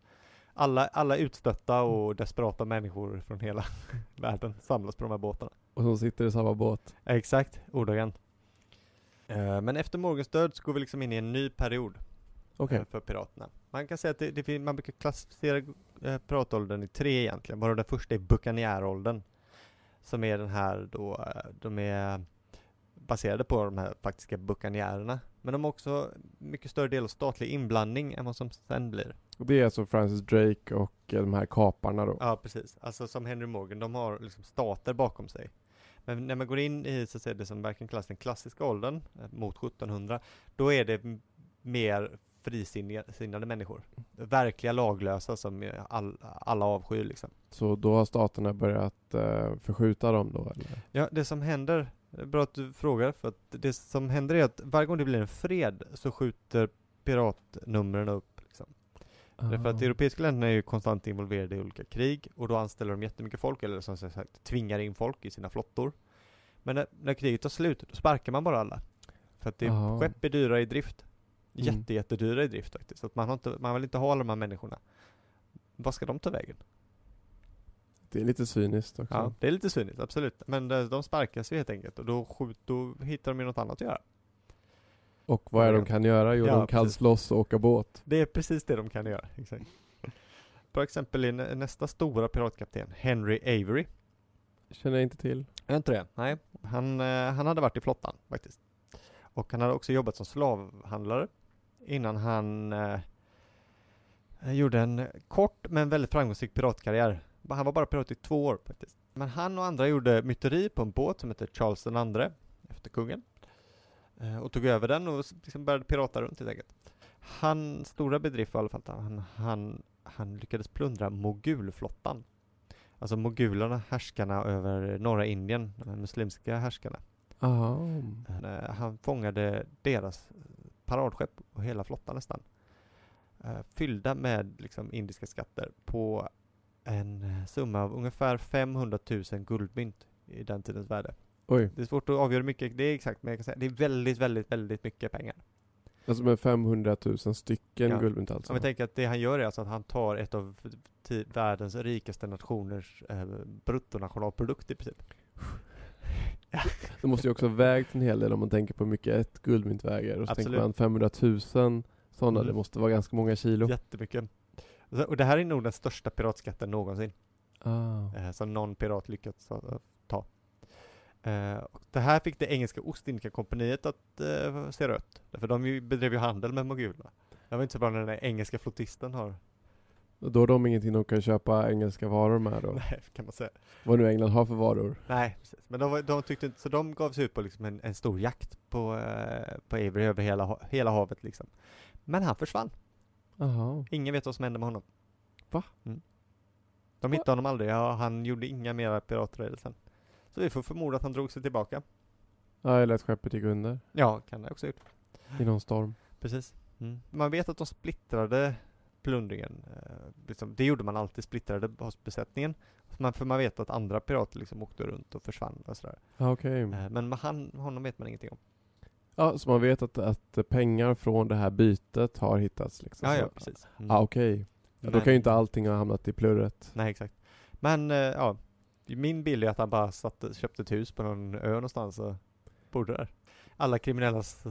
Alla, alla utstötta och desperata människor från hela världen samlas på de här båtarna. Och som sitter i samma båt. Exakt, ordagrant. Eh, Men efter Morgans död så går vi liksom in i en ny period Okej. eh, för piraterna. Man kan säga att det, det, man brukar klassificera piratåldern i tre egentligen, varav den första är buccaneeråldern. Som är den här då, eh, de är baserade på de här faktiska buccaneererna. Men de har också mycket större del av statlig inblandning än vad som sen blir. Och det är alltså Francis Drake och eh, de här kaparna då? Ja, precis. Alltså som Henry Morgan, de har liksom stater bakom sig. Men när man går in i så att säga, det som verkligen kallas den klassiska åldern, eh, mot 1700, då är det mer frisinnade människor. Verkliga laglösa som all, alla avskyr liksom. Så då har staterna börjat eh, förskjuta dem då eller? Ja, det som händer, bra att du frågar, för att det som händer är att varje gång det blir en fred så skjuter piratnumren upp. Liksom. Därför att de europeiska länderna är ju konstant involverade i olika krig och då anställer de jättemycket folk, eller som sagt tvingar in folk i sina flottor. Men när, när kriget tar slut, då sparkar man bara alla. För att det, Aha. skepp är dyra i drift. Mm. Jätte, jättedyra i drift faktiskt. Så att man, har inte, man vill inte ha alla de här människorna. Vad ska de ta vägen? Det är lite cyniskt också. Ja, det är lite cyniskt, absolut. Men de, sparkas ju helt enkelt och då, skjut, då hittar de ju något annat att göra. Och vad är de kan göra? Jo, Ja, de kan precis. slåss och åka båt. Det är precis det de kan göra, exakt. Bra exempel är nä- nästa stora piratkapten, Henry Avery. Känner jag inte till. Är inte det? Nej. Han, eh, han hade varit i flottan faktiskt. Och han hade också jobbat som slavhandlare innan han eh, gjorde en kort men väldigt framgångsrik piratkarriär. Han var bara pirat i två år faktiskt. Men han och andra gjorde myteri på en båt som heter Charles den andre, efter kungen. Eh, och tog över den och liksom började pirata runt helt enkelt. Hans stora bedrift var i alla fall att han, han, han lyckades plundra mogulflottan. Alltså mogulerna, härskarna över norra Indien, de muslimska härskarna. Eh, Han fångade deras eh, paradskepp och hela flottan nästan. Eh, Fyllda med liksom indiska skatter på en eh, summa av ungefär 500 000 guldmynt i den tidens värde. Oj, Det är svårt att avgöra hur mycket det är exakt, men jag kan säga det är väldigt, väldigt, väldigt mycket pengar. alltså med 500 000 stycken Ja. guldmynt alltså? Om vi tänker att det han gör är alltså att han tar ett av världens rikaste nationers eh, bruttonationalprodukt i princip. Det måste ju också ha vägt en hel del om man tänker på hur mycket ett guldmynt väger. Och så tänker Absolut. man 500 000 sådana, Mm. det måste vara ganska många kilo. Jättemycket. Och det här är nog den största piratskatten någonsin. Ah. eh, som någon pirat lyckats ta. Eh, och det här fick det engelska Ostindska kompaniet att eh, se rött. Därför de bedrev ju handel med mogulerna. Det var inte så bra när den engelska flottisten har, Då har de ingenting de kan köpa engelska varor med då? nej kan man säga. Vad nu England har för varor? Nej, precis. Men de, var- de tyckte inte, så de gav sig ut på liksom en, en stor jakt på, eh, på Avery över hela, hela havet liksom. Men han försvann. Jaha. Ingen vet vad som hände med honom. Va? Mm. De hittade honom aldrig, ja, han gjorde inga mera piraträder sen. Så vi får förmoda att han drog sig tillbaka. Ja, eller att skeppet gick under Ja, kan det också ha gjort. i någon storm. Precis. Mm. Man vet att de splittrade plundringen. Eh, liksom, det gjorde man alltid, splittrade basbesättningen. Man, för man vet att andra pirater liksom åkte runt och försvann och sådär. Ja, okej. Eh, men han, honom vet man ingenting om. Ja, så man vet att, att pengar från det här bytet har hittats liksom? Ja, ja, precis. Mm. Ja, okej. Ja, då kan ju inte allting ha hamnat i plurret. Nej, exakt. Men eh, ja, min bild är att han bara satte, köpte ett hus på någon ö någonstans och bodde där. Alla kriminellas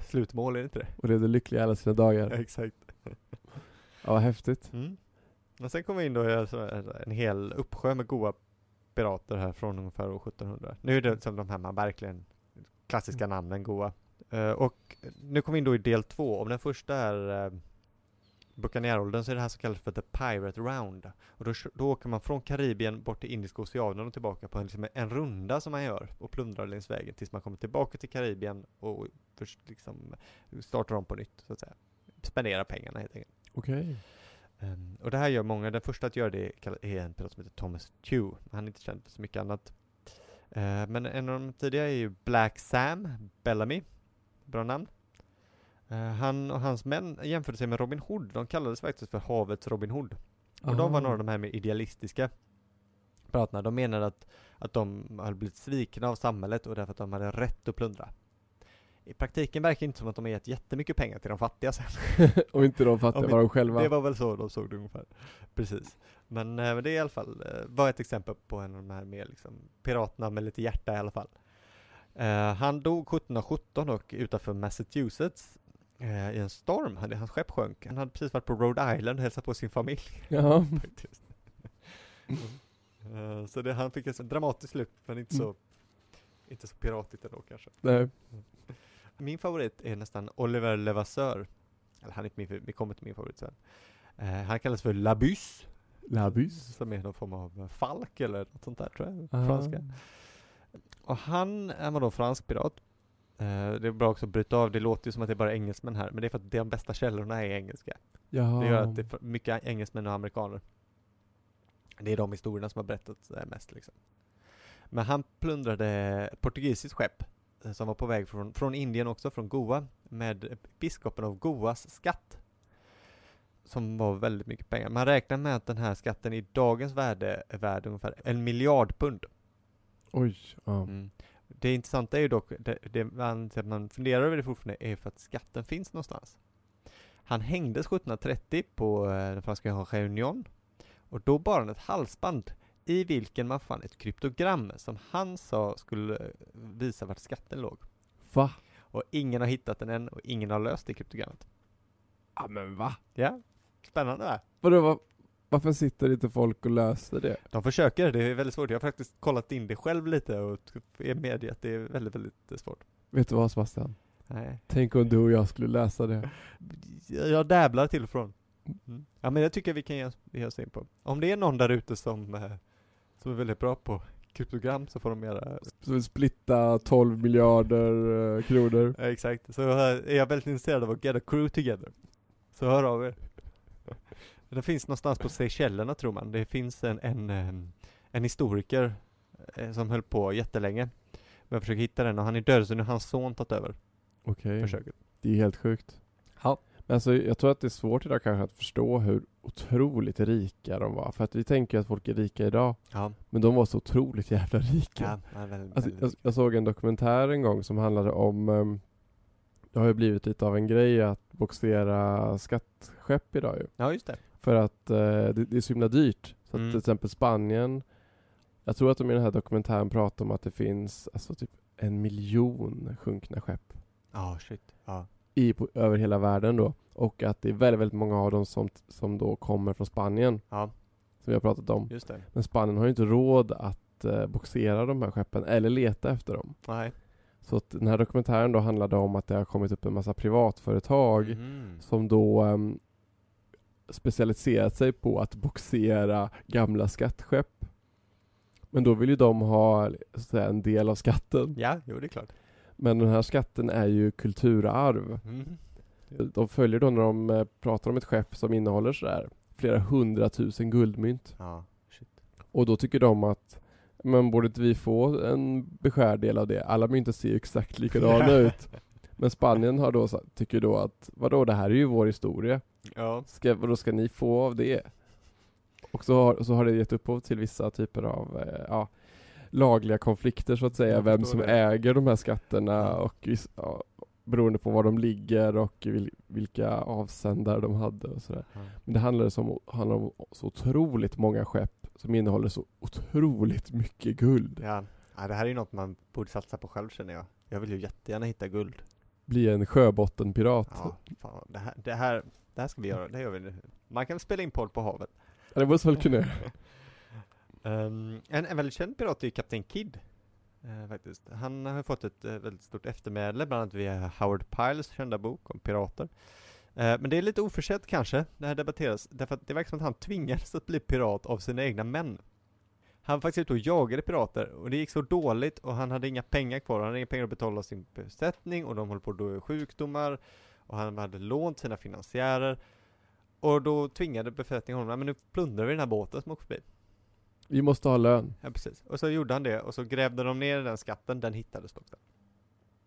slutmål, är det inte det? Och levde lyckliga alla sina dagar. exakt. Ja, häftigt. Mm. Men sen kommer vi in då i alltså en hel uppsjö med goa pirater här från ungefär år 1700. Nu är det som de här man verkligen klassiska namnen goa. Eh, och nu kommer vi in då i del två. Om den första är uh, Buccaneeråldern så är det här så kallat för The Pirate Round. Och då, då åker man från Karibien bort till Indiska oceanen och tillbaka på en, liksom en runda som man gör och plundrar längs vägen tills man kommer tillbaka till Karibien och först liksom startar om på nytt så att säga. Spendera pengarna helt enkelt. Okej. Ehm, och det här gör många. Den första att göra det är en pilot som heter Thomas Tew. Han är inte känd för så mycket annat. Eh, men en av de tidigare är ju Black Sam Bellamy. Bra namn. Eh, han och hans män jämförde sig med Robin Hood. De kallades faktiskt för havets Robin Hood. Och de var Aha. några av de här mer idealistiska piraterna. De menade att, att de hade blivit svikna av samhället och därför att de hade rätt att plundra. I praktiken verkar det inte som att de har gett jättemycket pengar till de fattiga sen. och inte de fattiga, var de själva. Det var väl så de såg det ungefär. Precis. Men, eh, det är i alla fall, eh, var ett exempel på en av de här mer liksom, piraterna med lite hjärta i alla fall. Eh, han dog 1717 och utanför Massachusetts eh, i en storm. Han, hans skepp sjönk. Han hade precis varit på Rhode Island och hälsat på sin familj. Ja. Eh, så det, han fick ett dramatiskt slut, men inte så, inte så piratigt ändå kanske. Nej. Min favorit är nästan Oliver Levasseur. Eller han är inte min vi kommer till min favorit sen. Eh, han kallas för Labus, Labus. som är någon form av falk eller något sånt där tror jag, Ah. franska. Och han är man då fransk pirat. Eh, det är bra också att bryta av, det låter ju som att det är bara engelsmän här, men det är för att de bästa källorna är engelska. Jaha. Det gör att det är mycket engelsmän och amerikaner. Det är de historierna som har berättats mest liksom. Men han plundrade portugisiskt skepp som var på väg från, från Indien också, från Goa, med biskopen av Goas skatt. Som var väldigt mycket pengar. Man räknar med att den här skatten i dagens värde är värd ungefär en miljard pund. Oj. Ja. Mm. Det intressanta är ju dock, det, det man, man funderar över det fortfarande, är för att skatten finns någonstans. Han hängdes 1730 på eh, den franska Réunion och då bar han ett halsband i vilken man fann ett kryptogram som han sa skulle visa vart skatten låg. Va? Och ingen har hittat den än och ingen har löst det kryptogrammet. Ja men va? Ja, spännande va? Vadå, va? varför sitter inte folk och löser det? De försöker, det är väldigt svårt. Jag har faktiskt kollat in det själv lite och är medge att det är väldigt, väldigt eh, svårt. Vet du vad Sebastian? Nej. Tänk om du och jag skulle läsa det. Jag dabblar till och från. Mm. Ja men jag tycker vi kan ge, ge oss in på. Om det är någon där ute som, eh, som är väldigt bra på kryptogram så får de göra splitta 12 miljarder eh, kronor. Ja, exakt. Så är jag väldigt intresserad av att get a crew together. Så hör av er. Det finns någonstans på Seychellerna tror man. Det finns en, en, em, en historiker eh, som höll på jättelänge. Men jag försöker hitta den och han är död så nu har hans son tagit över Okej. försöket. Det är helt sjukt. Ja. Men alltså, jag tror att det är svårt idag kanske att förstå hur otroligt rika de var. För att vi tänker att folk är rika idag. Ja. Men de var så otroligt jävla rika. Ja, ja väldigt, Alltså, väldigt. jag, jag såg en dokumentär en gång som handlade om ehm, Det har ju blivit lite av en grej att boxera skattskepp idag ju. ja, just det. För att eh, det, det är så himla dyrt. Så att Mm. till exempel Spanien Jag tror att de i den här dokumentären pratar om att det finns alltså typ en miljon sjunkna skepp Ja, shit. Ja. I, på, över hela världen då. Och att det är väldigt, väldigt många av dem som, som då kommer från Spanien. Ja, Som vi har pratat om. just det. Men Spanien har ju inte råd att eh, boxera de här skeppen eller leta efter dem. Nej. Så att den här dokumentären då handlade om att det har kommit upp en massa privatföretag Mhm. som då ehm, specialiserat sig på att boxera gamla skattskepp. Men då vill ju de ha säga, en del av skatten. Ja, jo det är klart. Men den här skatten är ju kulturarv. Mhm. De följer då när de eh, pratar om ett skepp som innehåller sådär flera hundratusen guldmynt. Ja. Och då tycker de att men borde inte vi få en beskärd del av det? Alla mynten ser ju exakt likadana ut. Men Spanien har då, tycker då att vadå det här är ju vår historia. Ja. Ska, vadå ska ni få av det? Och så har, så har det gett upphov till vissa typer av eh, ja, lagliga konflikter så att säga. Vem som det. äger de här skatterna och ja, beroende på var de ligger och vil, vilka avsändare de hade och sådär. Men det handlar, handlar om så otroligt många skepp som innehåller så otroligt mycket guld. Ja. ja, det här är ju något man borde satsa på själv känner jag. Jag vill ju jättegärna hitta guld. Bli en sjöbottenpirat. Ja, fan, det, här, det, här, det här ska vi göra, det gör vi nu. Man kan spela in podd på havet. Ja, Det måste väl kunna Um, en, en väldigt känd pirat är ju Kapten Kidd. eh, faktiskt. Han har fått ett eh, väldigt stort eftermäle, bland annat via Howard Piles kända bok om pirater. Eh, men det är lite oförsett kanske, det här debatteras, därför att det verkar som att han tvingades att bli pirat av sina egna män. Han var faktiskt ute och jagade pirater, och det gick så dåligt, och han hade inga pengar kvar, han hade inga pengar att betala sin besättning, och de höll på att dö i sjukdomar, och han hade lånt sina finansiärer, och då tvingade besättningen honom, men nu plundrar vi den här båten som åker förbi. Vi måste ha lön. Ja, precis. Och så gjorde han det, och så grävde de ner den skatten, den hittades dock.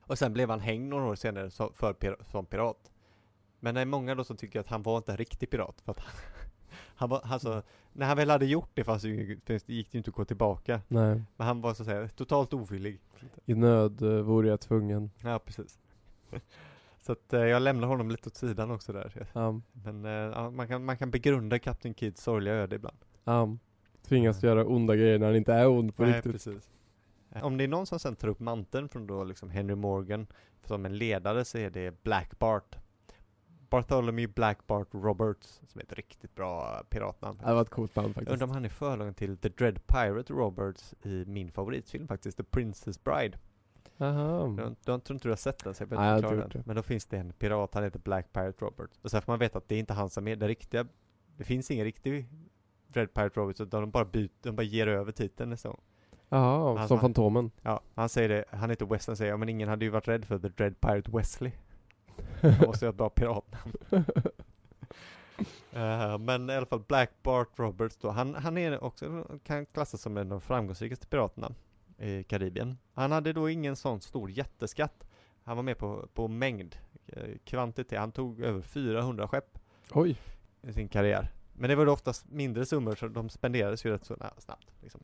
Och sen blev han hängd några år senare som, för, som pirat. Men det är många då som tycker att han var inte en riktig pirat, för att han, han var, alltså, när han väl hade gjort det fanns ju, gick det ju inte att gå tillbaka. Nej. Men han var så att säga totalt ovillig. I nöd eh, vore jag tvungen. Ja, precis. Så att eh, jag lämnar honom lite åt sidan också där. Um, Men eh, man, kan, man kan begrunda Kapten Kids sorgliga öde ibland. um, tvingas göra onda grejer när han inte är ond på Nej, riktigt. precis. Om det är någon som sen tar upp manteln från då liksom Henry Morgan som en ledare så är det Black Bart. Bartholomew Black Bart Roberts, som är ett riktigt bra piratnamn. Det var ett coolt namn Jag faktiskt. undrar om han är förlagen till The Dread Pirate Roberts i min favoritfilm faktiskt, The Princess Bride. Aha. Jag, jag tror inte du har sett den så jag behöver jag inte den. Men då finns det en pirat, han heter Black Pirate Roberts. Och sen får man veta att det är inte han som är den riktiga, det finns ingen riktig Dread Pirate Roberts, utan de bara byter, de bara ger över titeln nästa gång. Jaha, som han- Fantomen. Ja, han säger det, han heter West, han säger ja, men ingen hade ju varit rädd för The Dread Pirate Wesley. Måste ju ha ett bra piratnamn. Eh, men i alla fall Black Bart Roberts då, han, han är också, kan klassas som en av de framgångsrikaste piraterna i Karibien. Han hade då ingen sån stor jätteskatt. Han var med på, på mängd, eh, kvantitet, han tog över 400 skepp Oj. i sin karriär. Men det var då oftast mindre summor så de spenderades ju rätt så na- snabbt. Liksom.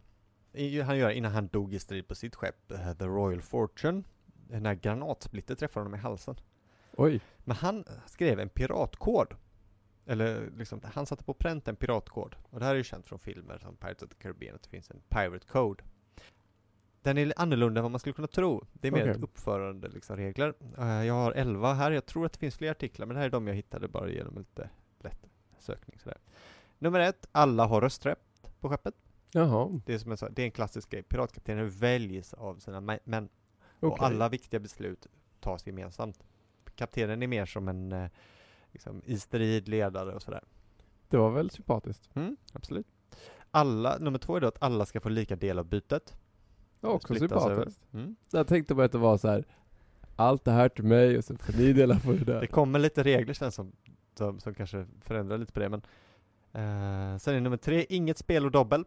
Han gör innan han dog i strid på sitt skepp, eh, The Royal Fortune. Den här granatsplitter träffade honom i halsen. Oj. Men han skrev en piratkod. Eller liksom, han satte på pränt en piratkod. Och det här är ju känt från filmer som Pirates of the Caribbean, att det finns en Pirate Code. Den är annorlunda än vad man skulle kunna tro. Det är mer Okej. ett uppförande liksom, regler. Eh, jag har 11 här, jag tror att det finns fler artiklar, men det här är de jag hittade bara genom lite lätt sökning sådär. Nummer ett, alla har rösträtt på skeppet. Jaha. Det är som jag sa, det är en klassisk grej. Piratkaptener väljs av sina män. Okej. Och alla viktiga beslut tas gemensamt. Kaptenen är mer som en eh, liksom, i strid ledare och sådär. Det var väl sympatiskt. Mm, absolut. Alla, nummer två är då att alla ska få lika del av bytet. Ja, också sympatiskt. Mm. Jag tänkte bara att det var så här. Allt det här till mig och så får ni dela på det Det där. kommer lite regler sen som, som, som kanske förändrar lite på det men eh, Sen är nummer tre, inget spel och dobbel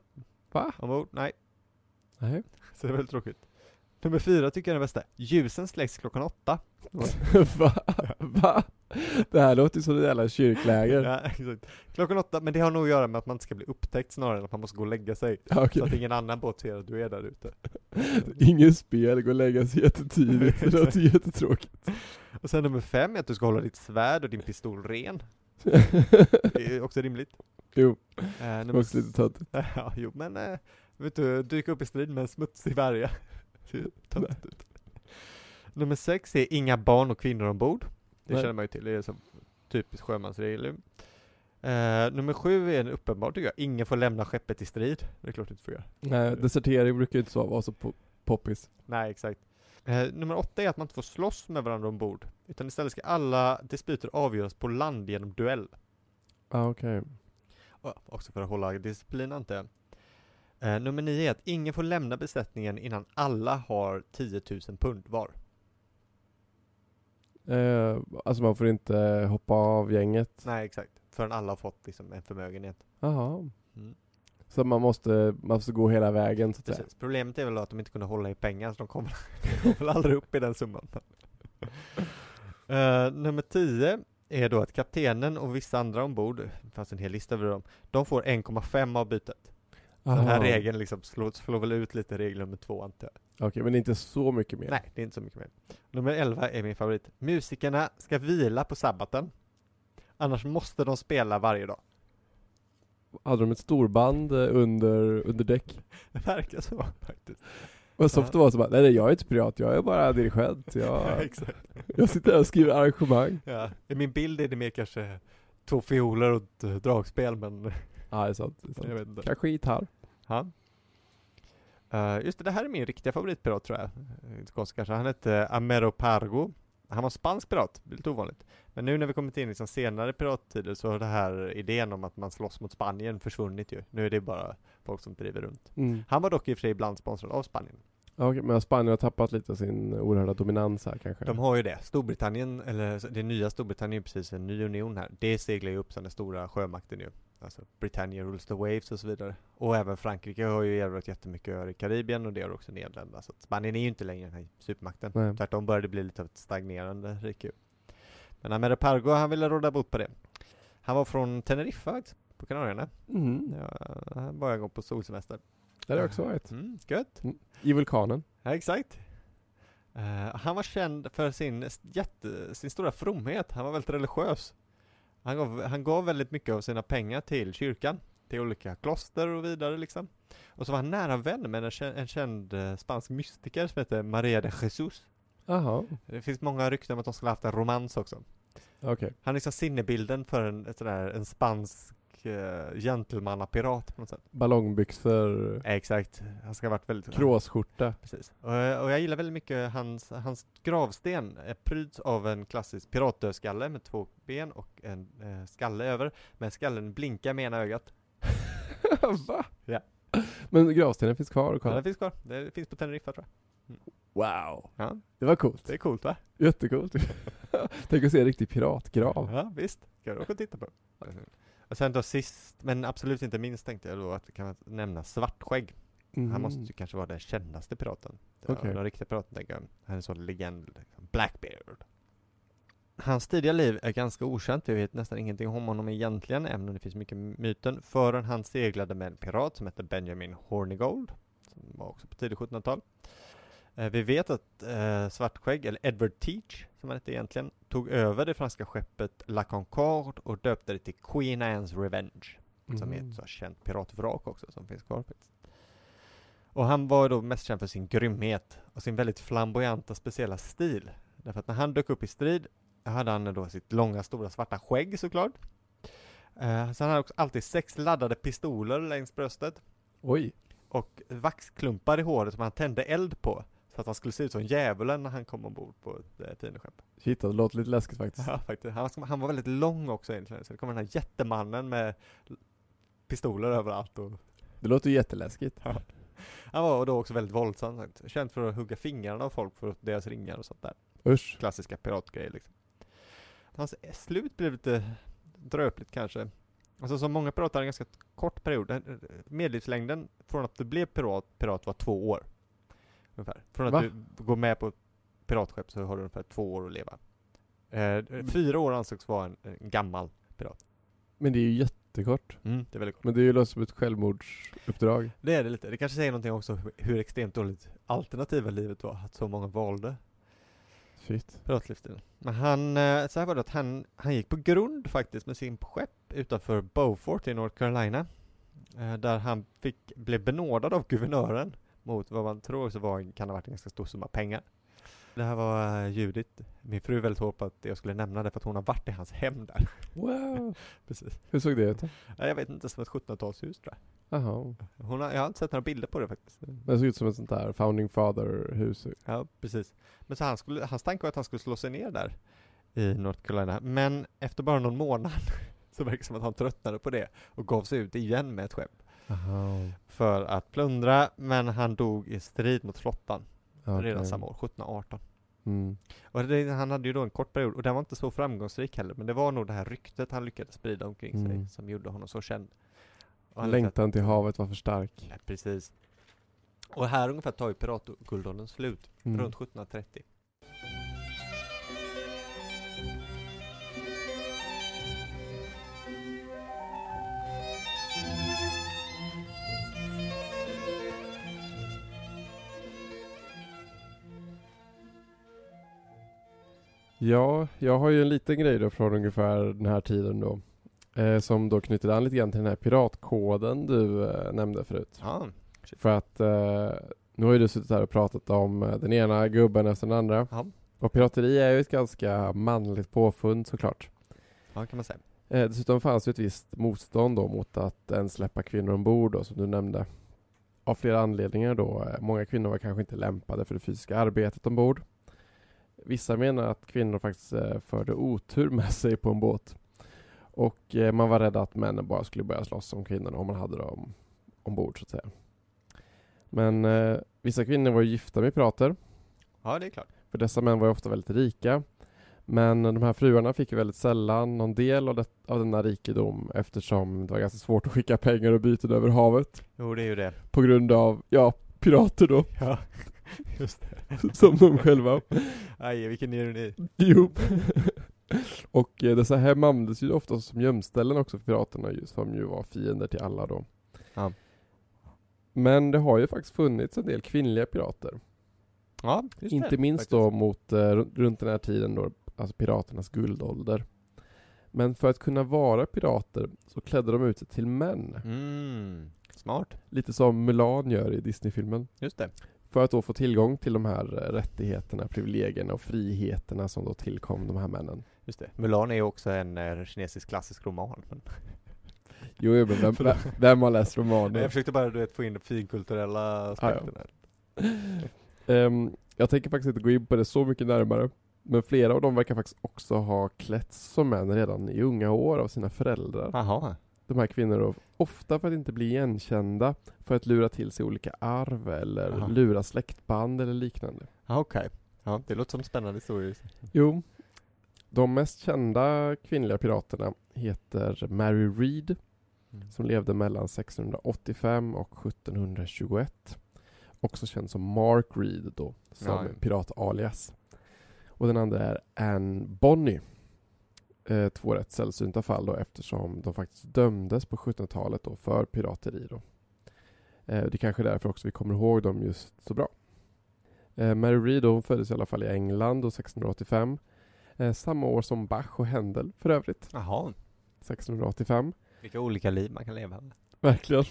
Va? ombord. Nej, Nej. så det är väldigt tråkigt. Nummer fyra tycker jag är den bästa. Ljusen släcks klockan åtta. Va? Va? Det här låter ju som ett jävla kyrkläger. Ja, exakt. Klockan åtta, men det har nog att göra med att man inte ska bli upptäckt snarare än att man måste gå och lägga sig. Ja, Så att ingen annan båt ser att du är där ute. Ingen spel, gå och lägga sig jättetidigt. Det låter jättetråkigt. Och sen nummer fem är att du ska hålla ditt svärd och din pistol ren. Det är också rimligt. jo, det nummer också lite töntigt. Ja, jo men eh, vet du, dyka upp i strid med en smutsig värja. Ser töntigt ut. Nummer sex är inga barn och kvinnor ombord. Det Nej. känner man ju till, det är som typisk sjömansregel. ju. Eh, nummer sju är en uppenbar tycker jag, ingen får lämna skeppet i strid. Det är klart du inte får göra. Nej, desertering brukar ju inte så vara så po- poppis. Nej, exakt. Eh, nummer åtta är att man inte får slåss med varandra ombord. Utan istället ska alla dispyter avgöras på land genom duell. Ja, ah, okej. Och Också för att hålla disciplin jag. Eh, nummer nio är att ingen får lämna besättningen innan alla har 10 000 pund var. Eh, alltså man får inte hoppa av gänget. Nej, exakt. Förrän alla har fått liksom en förmögenhet. Jaha. Mm. Så man måste, man måste gå hela vägen så att säga. Precis. Problemet är väl att de inte kunde hålla i pengar, så de kommer, väl aldrig upp i den summan. Eh, nummer 10 är då att kaptenen och vissa andra ombord, det fanns en hel lista över dem, de får 1,5 av bytet. Den här regeln liksom slår, slår väl ut lite regel nummer två antar jag. Okej, men inte så mycket mer. Nej, det är inte så mycket mer. Nummer 11 är min favorit. Musikerna ska vila på sabbaten. Annars måste de spela varje dag. Hade de ett storband eh, under, under däck? Det verkar så faktiskt. Och soft var så bara, nej nej, jag är inte pirat, jag är bara dirigent. Jag, jag sitter här och skriver arrangemang. Ja. I min bild är det mer kanske två fioler och ett dragspel, men Ja, det är sant. Det är sant. jag vet inte. Kanske gitarr. Ja. Eh, just det, det här är min riktiga favoritpirat tror jag. Eh, Inte konstigt kanske. Han hette Amero Pargo. Han var spansk pirat, lite ovanligt. Men nu när vi kommit in i liksom senare pirattider så har det här idén om att man slåss mot Spanien försvunnit ju. Nu är det bara folk som driver runt. Mm. Han var dock i och för sig ibland sponsrad av Spanien. Ja, Okej, men Spanien har tappat lite sin oerhörda dominans här kanske. De har ju det. Storbritannien, eller det nya Storbritannien är precis en ny union här. Det seglar ju upp som den stora sjömakten ju. Alltså Britannia rules the waves och så vidare. Och även Frankrike har ju erövrat jättemycket öar i Karibien och det har också Nederländerna. Så Spanien är ju inte längre den här supermakten. Nej. Tvärtom börjar det bli lite av ett stagnerande rike. Men Amere Pargo, han ville råda bot på det. Han var från Teneriffa på Kanarieöarna. Mm. Ja, han var en gång på solsemester. Det har jag också varit. Mm, gött. I vulkanen. Ja, exakt. Eh, han var känd för sin, jätte, sin stora fromhet. Han var väldigt religiös. Han gav, han gav väldigt mycket av sina pengar till kyrkan, till olika kloster och vidare liksom. Och så var han nära vän med en, kä- en känd eh, spansk mystiker som heter Maria de Jesus. Jaha, Det finns många rykten om att de skulle ha haft en romans också. okej. Han är liksom sinnebilden för en, ett sådär, en spansk uh, gentlemannapirat på något sätt. Ballongbyxor, Eh, Exakt. Han ska ha varit väldigt... kråsskjorta. Precis. Och, eh, och jag gillar väldigt mycket hans, hans gravsten är pryds av en klassisk piratdödskalle med två ben och en eh, skalle över. Men skallen blinkar med ena ögat. Va? Men gravstenen finns kvar och Ja, kvar? det finns kvar. Det finns på Teneriffa tror jag. Wow! Ja, Det var coolt. det är coolt va? Jättecoolt. Tänk att se en riktig piratgrav. Ja, visst. Ska du åka och titta på. Och sen då sist, men absolut inte minst tänkte jag då att vi kan nämna Svartskägg. Mhm. Han måste ju kanske vara den kändaste piraten. Okej. Den riktiga piraten tänker jag. Han är en sån legend. Liksom. Blackbeard. Hans tidiga liv är ganska okänt. Vi vet nästan ingenting om honom egentligen, även om det finns mycket myten. Förrän han seglade med en pirat som hette Benjamin Hornigold. Som var också på tidigt 1700-tal. Eh, vi vet att eh, Svartskägg, eller Edward Teach, som han hette egentligen, tog över det franska skeppet La Concorde och döpte det till Queen Anne's Revenge. Som är ett så känt piratvrak också som finns kvar faktiskt. Och han var då mest känd för sin grymhet och sin väldigt flamboyanta speciella stil. Därför att när han dök upp i strid hade han då sitt långa stora svarta skägg såklart. Eh, han hade också alltid sex laddade pistoler längs bröstet Oj! och vaxklumpar i håret som han tände eld på. Så att han skulle se ut som djävulen när han kom ombord på ett eh, fiendeskepp. Shit, det låter lite läskigt faktiskt. Ja, faktiskt. Han, var- han var väldigt lång också egentligen, så det kom den här jättemannen med pistoler överallt och Det låter ju jätteläskigt. Han var då också väldigt våldsam, känd för att hugga fingrarna av folk för deras ringar och sånt där. Usch. Klassiska piratgrejer liksom. Hans slut blev lite dröpligt kanske. Alltså som många pirater en ganska kort period. Den- Medellivslängden från att du blev pirat, pirat var två år. Ungefär. Från att Va? du går med på ett piratskepp så har du ungefär två år att leva. Eh, fyra år ansågs vara en, en gammal pirat. Men det är ju jättekort. Mm, det är väldigt kort. Men det är ju som ett självmordsuppdrag. Det är det lite. Det kanske säger någonting också hur- hur extremt dåligt alternativa livet var, att så många valde Shit. piratlivsstilen. Men han, eh, så här var det att han, han gick på grund faktiskt med sin skepp utanför Beaufort i North Carolina. Eh, Där han fick, blev benådad av guvernören mot vad man tror så var, kan ha varit en ganska stor summa pengar. Det här var eh, Judith, min fru väldigt hård på att jag skulle nämna det för att hon har varit i hans hem där. Wow! Precis. Hur såg det ut Jag vet inte, som ett 1700-talshus tror jag. Hon har, jag har inte sett några bilder på det faktiskt. Det såg ut som ett sånt där founding father-hus. Ja, precis. Men så han skulle, hans tanke var att han skulle slå sig ner där i North Carolina. Men efter bara någon månad så verkar det som att han tröttnade på det och gav sig ut igen med ett skepp Jaha. för att plundra. Men han dog i strid mot flottan Okej. redan samma år, 1718. Mm. Och det, han hade ju då en kort period och den var inte så framgångsrik heller. Men det var nog det här ryktet han lyckades sprida omkring Mm. sig som gjorde honom så känd. Och han lyckades- Längtan till havet var för stark. Ja, precis. Och här ungefär tar ju piratguldåldern slut, Mm. runt 1730. Ja, jag har ju en liten grej då från ungefär den här tiden då. Eh, som då knyter an lite grann till den här piratkoden du eh, nämnde förut. Ja, För att eh, nu har ju du suttit här och pratat om eh, den ena gubben efter den andra. Ja. Och pirateri är ju ett ganska manligt påfund såklart. ja kan man säga. Eh, dessutom fanns ju ett visst motstånd då mot att ens släppa kvinnor ombord då, som du nämnde. Av flera anledningar då. Eh, Många kvinnor var kanske inte lämpade för det fysiska arbetet ombord. Vissa menar att kvinnor faktiskt eh, förde otur med sig på en båt. Och eh, man var rädd att männen bara skulle börja slåss om kvinnorna om man hade dem ombord så att säga. Men eh, vissa kvinnor var ju gifta med pirater. Ja, det är klart. För dessa män var ju ofta väldigt rika. Men de här fruarna fick ju väldigt sällan någon del av, det, av denna rikedom eftersom det var ganska svårt att skicka pengar och byten över havet. Jo, det är ju det. På grund av, ja, pirater då, Ja, just det. som de själva. Aj, vilken ironi. Jo. och eh, dessa hem användes ju ofta som gömställen också för piraterna just de ju var fiender till alla då. Ja. Men det har ju faktiskt funnits en del kvinnliga pirater. Ja, just Inte det, minst faktiskt. då mot, eh, ru- runt den här tiden då, alltså piraternas guldålder. Men för att kunna vara pirater så klädde de ut sig till män. Mm, smart. Lite som Mulan gör i Disney-filmen. Just det. För att då få tillgång till de här eh, rättigheterna, privilegierna och friheterna som då tillkom de här männen. Just det. Mulan är ju också en eh, kinesisk klassisk roman. Jo, men vem, vem, vem har läst romaner? jag försökte bara du vet, få in den finkulturella aspekten här. Ehm, jag tänker faktiskt inte gå in på det så mycket närmare. Men flera av dem verkar faktiskt också ha klätts som män redan i unga år av sina föräldrar. Jaha. De här kvinnorna då, ofta för att inte bli igenkända, för att lura till sig olika arv eller Aha. lura släktband eller liknande. Okej. Ja, det låter som spännande historier. Jo, de mest kända kvinnliga piraterna heter Mary Read Mm. som levde mellan 1685 och 1721. Också känd som Mark Read då, som Ja, ja. pirat-alias. Och den andra är Anne Bonny. Eh, två rätt sällsynta fall då eftersom de faktiskt dömdes på 1700-talet då för pirateri då. Eh, det är kanske är därför också vi kommer ihåg dem just så bra. Eh, Mary Read hon föddes i alla fall i England då 1685. Eh, samma år som Bach och Händel för övrigt, Jaha. 1685. Vilka olika liv man kan leva. Verkligen.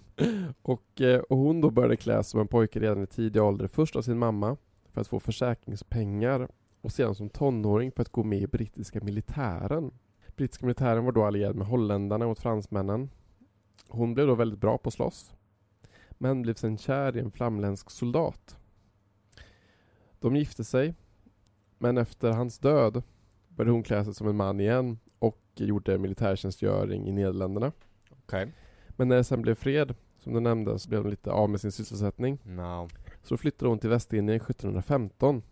och, eh, och hon då började klä som en pojke redan i tidig ålder. Först av sin mamma för att få försäkringspengar och sedan som tonåring för att gå med i brittiska militären. Brittiska militären var då allierad med holländarna mot fransmännen. Hon blev då väldigt bra på att slåss. Men blev sen kär i en flamländsk soldat. De gifte sig. Men efter hans död började hon klä sig som en man igen och gjorde militärtjänstgöring i Nederländerna. Okej. Men när det sen blev fred, som du nämnde, så blev hon lite av med sin sysselsättning. No. Så flyttade hon till Västindien 1715.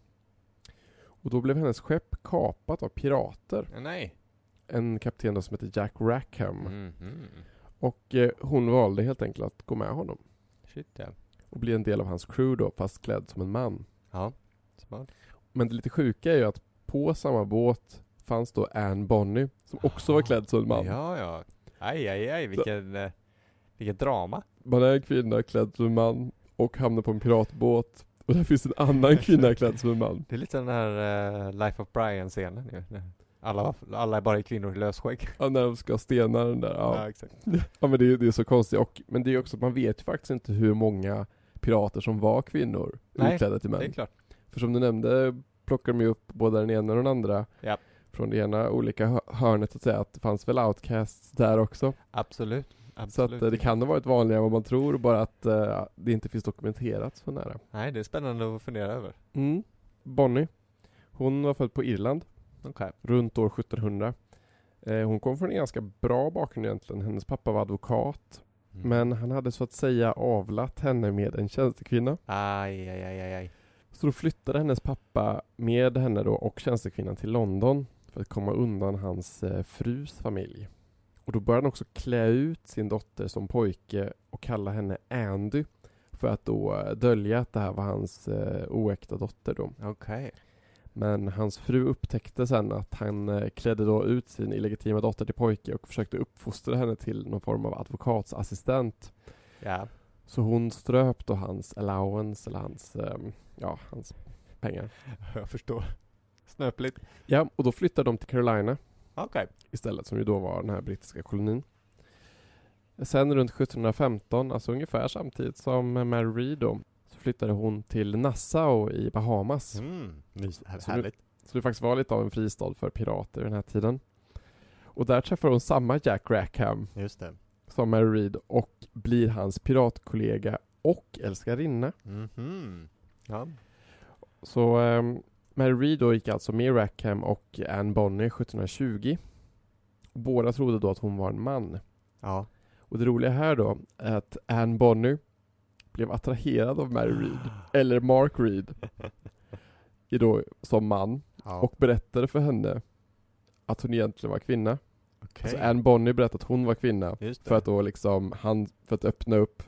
Och då blev hennes skepp kapat av pirater. Nej. En kapten då som heter Jack Rackham. Mhm. Och eh, hon valde helt enkelt att gå med honom. Shit ja. Och bli en del av hans crew då, fast klädd som en man. Ja. Smart. Men det lite sjuka är ju att på samma båt fanns då Anne Bonny, som också var klädd som en man. Ja, ja. Aj, aj, aj. Vilken, eh, vilket drama. Man är en kvinna klädd som en man och hamnar på en piratbåt. Och där finns en annan kvinna klädd som en man. Det är lite den här eh, Life of Brian-scenen ju. Alla, alla är bara kvinnor i lösskägg. Ja, när de ska stena den där. Ja, exakt. ja men det, är- det är så konstigt. Och, men det är också att man vet ju faktiskt inte hur många pirater som var kvinnor Nej, utklädda till Det är män. klart. För som du nämnde plockar de ju upp både den ena och den andra. Ja. Från det ena olika hö- hörnet så att säga. Att det fanns väl outcasts där också. Absolut. Så att Absolut. eh, det kan ha varit vanligare än vad man tror. Bara att eh, det inte finns dokumenterat så nära. Nej, det är spännande att fundera över. Mm. Bonnie. Hon var född på Irland. Okej. runt år 1700. Eh, hon kom från en ganska bra bakgrund egentligen. Hennes pappa var advokat. Mm. Men han hade så att säga avlat henne med en tjänstekvinna. Aj, aj, aj, aj, aj. Så då flyttade hennes pappa med henne då och tjänstekvinnan till London för att komma undan hans eh, frus familj. Och då började han också klä ut sin dotter som pojke och kalla henne Andy för att då eh, dölja att det här var hans eh, oäkta dotter då. Okej. Men hans fru upptäckte sen att han eh, klädde då ut sin illegitima dotter till pojke och försökte uppfostra henne till någon form av advokatsassistent. Ja. Så hon ströp då hans allowance, eller hans, ehm, ja, hans pengar. Jag förstår. Snöpligt. Ja, och då flyttade de till Carolina Okej. istället, som ju då var den här brittiska kolonin. Sen runt 1715, alltså ungefär samtidigt som Mary Read då, så flyttade hon till Nassau i Bahamas. Mm. Mys- här- Så härligt. Det faktiskt var lite av en fristad för pirater den här tiden. Och där träffar hon samma Jack Rackham Just det. som Mary Read och blir hans piratkollega och älskarinna. Mhm. Ja. Så um, Mary Read då gick alltså med Rackham och Anne Bonny 1720. Och båda trodde då att hon var en man. Ja. Och det roliga här då är att Anne Bonny blev attraherad av Mary Read, eller Mark Read, i då, som man Ja. och berättade för henne att hon egentligen var kvinna. Okej. Alltså Anne Bonny berättade att hon var kvinna för att då liksom han, för att öppna upp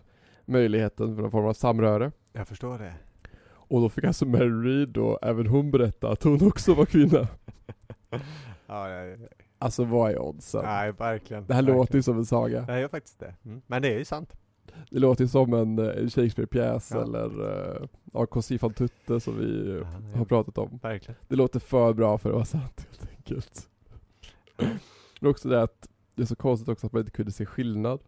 möjligheten för någon form av samröre. Jag förstår det. Och då fick alltså Mary Read då, även hon berätta att hon också var kvinna. Ja, ja, ja. Alltså vad är oddsen? Nej, verkligen. Det här verkligen. låter ju som en saga. Det gör faktiskt det. Mm. Men det är ju sant. Det låter ju som en, eh, en Shakespeare-pjäs Ja. eller uh, AK van Tutte som vi eh, Ja, har pratat om. Verkligen. Det låter för bra för att vara sant helt enkelt. Men också det att det är så konstigt också att man inte kunde se skillnad.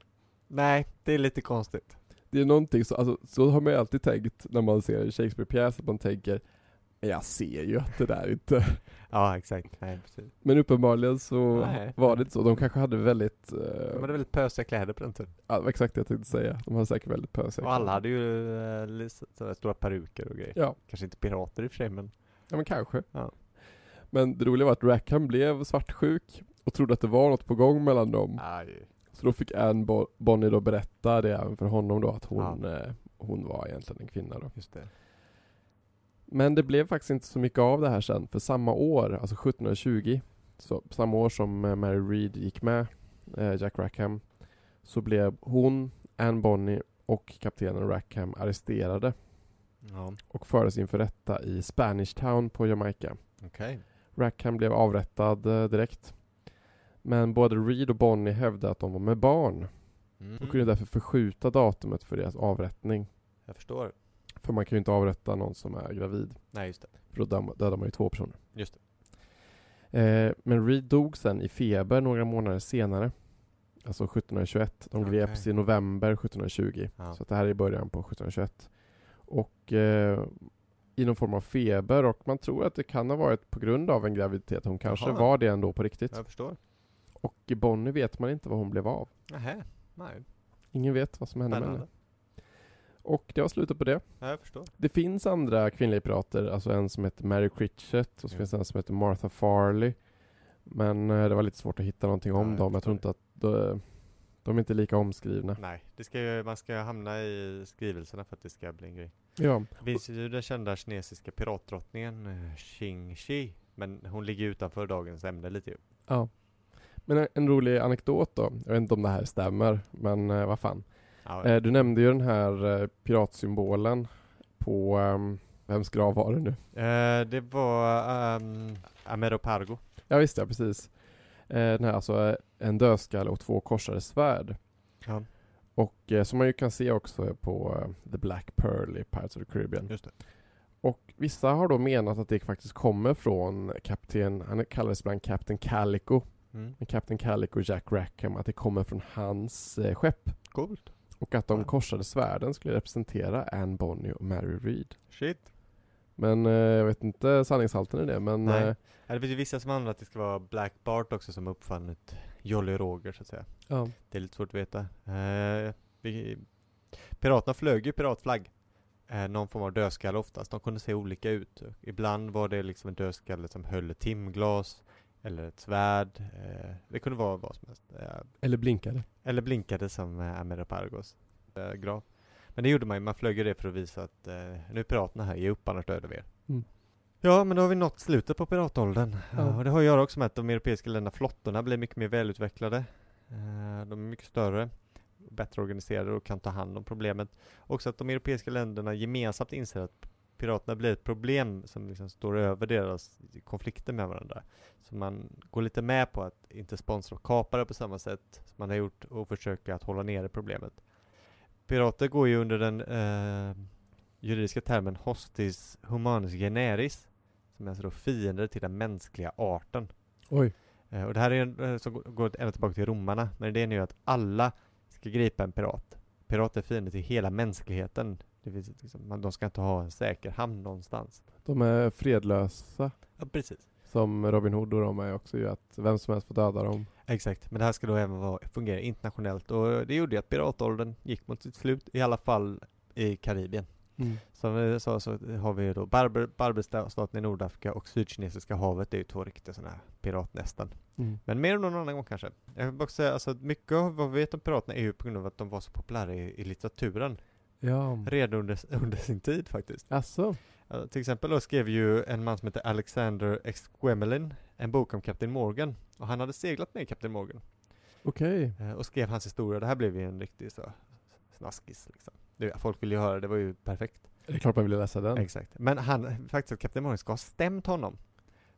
Nej, det är lite konstigt. Det är någonting så, alltså, så har man ju alltid tänkt när man ser en Shakespeare-pjäs, att man tänker jag ser ju att det där inte Ja, exakt. Nej, precis. Men uppenbarligen så Nej. var det inte så. De kanske hade väldigt, eh, De hade väldigt pösiga kläder på den tiden. ja, det var exakt det jag tänkte säga. De hade säkert väldigt pösiga Och alla kläder. hade ju sådär stora peruker och grejer. Ja, Kanske inte pirater i och för sig, men ja men kanske. Ja. Men det roliga var att Rackham blev svartsjuk och trodde att det var något på gång mellan dem. aj. Så då fick Anne Bo- Bonny då berätta det även för honom då att hon, eh, hon var egentligen en kvinna då. Just det. Men det blev faktiskt inte så mycket av det här sen, för samma år, alltså 1720, så samma år som eh, Mary Read gick med eh, Jack Rackham, så blev hon, Anne Bonny och kaptenen Rackham arresterade Ja, och fördes inför rätta i Spanish Town på Jamaica. okej. Rackham blev avrättad eh, direkt. Men både Reed och Bonnie hävdade att de var med barn Mm. och kunde därför förskjuta datumet för deras avrättning. Jag förstår. För man kan ju inte avrätta någon som är gravid. Nej, just det. För då dödar man ju två personer. Just Eh, men Reed dog sen i feber några månader senare. Alltså 1721. De Okej. greps i november 1720. Ja. Så det här är i början på 1721. Och eh, i någon form av feber och man tror att det kan ha varit på grund av en graviditet. Hon kanske Jaha. var det ändå på riktigt. Jag förstår. Och Bonnie vet man inte vad hon blev av. Nähä. Nej. Ingen vet vad som hände med henne. Och det var slutet på det. Ja, jag förstår. Det finns andra kvinnliga pirater, alltså en som heter Mary Critchett och så Ja. finns det en som heter Martha Farley. Men eh, det var lite svårt att hitta någonting om Ja, jag dem. Jag tror inte att de, de är inte lika omskrivna. Nej, det ska ju, man ska hamna i skrivelserna för att det ska bli en grej. Ja, Det finns ju den kända kinesiska piratdrottningen eh, Xing Shi. Men hon ligger utanför dagens ämne lite ju. ja. Men en, rolig anekdot då. Jag vet inte om det här stämmer, men eh, vad fan. Ja, Eh, du nämnde ju den här eh, piratsymbolen på, um, vems grav var det nu? eh, det var um, Ameropargo. Ja visst ja, precis. Den här alltså en dödskalle och två korsade svärd. Ja, Och som man ju kan se också på The Black Pearl i Pirates of the Caribbean. just det. Och vissa har då menat att det faktiskt kommer från kapten, han kallades ibland Captain Calico, Mm. men Captain Calico och Jack Rackham, att det kommer från hans eh, skepp. Coolt. Och att de Ja. korsade svärden skulle representera Anne Bonny och Mary Read. Shit. Men eh, jag vet inte sanningshalten i det, men Nej. eh, Ja, det finns ju vissa som använder att det ska vara Black Bart också som uppfann ett Jolly Roger så att säga. ja. Det är lite svårt att veta. Eh, vi, piraterna flög ju piratflagg. Eh, någon form av dödskalle oftast. De kunde se olika ut. Ibland var det liksom en dödskalle som höll timglas. Eller ett svärd. Eh, det kunde vara vad som helst. Eh, Eller blinkade. eller blinkade som eh, Ameropargos eh, grav. Men det gjorde man ju. Man flög ju det för att visa att eh, nu är piraterna här. Ge upp annars dödar vi er. Mm. Ja, men då har vi nått slutet på piratåldern. Ja. Och det har att göra också med att de europeiska länderna, flottorna, blir mycket mer välutvecklade. De är mycket större, bättre organiserade och kan ta hand om problemet. Också att de europeiska länderna gemensamt inser att piraterna blir ett problem som liksom står över deras konflikter med varandra. Så man går lite med på att inte sponsra och kapare på samma sätt som man har gjort och försöka att hålla nere problemet. Pirater går ju under den eh, juridiska termen hostis humanus generis som är alltså då fiender till den mänskliga arten. Oj. Eh, och det här är en, eh, som går- går ända tillbaka till romarna, men det är ju att alla ska gripa en pirat. Pirater är fiender till hela mänskligheten. Det finns liksom, man, de ska inte ha en säker hamn någonstans. De är fredlösa. Ja, precis. Som Robin Hood och de är också ju att vem som helst får döda dem. Exakt, men det här ska då även vara, fungera internationellt och det gjorde ju att piratåldern gick mot sitt slut, i alla fall i Karibien. Mm. Som vi sa så har vi ju då Barber, Barberstaten i Nordafrika och Sydkinesiska havet, det är ju två riktiga sådana här piratnästen. Mm. Men mer någon annan gång kanske. Jag vill bara säga, alltså mycket av vad vi vet om piraterna är ju på grund av att de var så populära i, i litteraturen. Ja. Redan under, under sin tid faktiskt. Alltså. Ja, till exempel då skrev ju en man som heter Alexander Exquemelin en bok om Kapten Morgan. Och han hade seglat med Kapten Morgan. Okej. Eh, och skrev hans historia. Det här blev ju en riktig så snaskis liksom. Det, folk ville ju höra, det var ju perfekt. Det är klart man vill läsa den. Exakt. Men han, faktiskt Kapten Morgan ska ha stämt honom.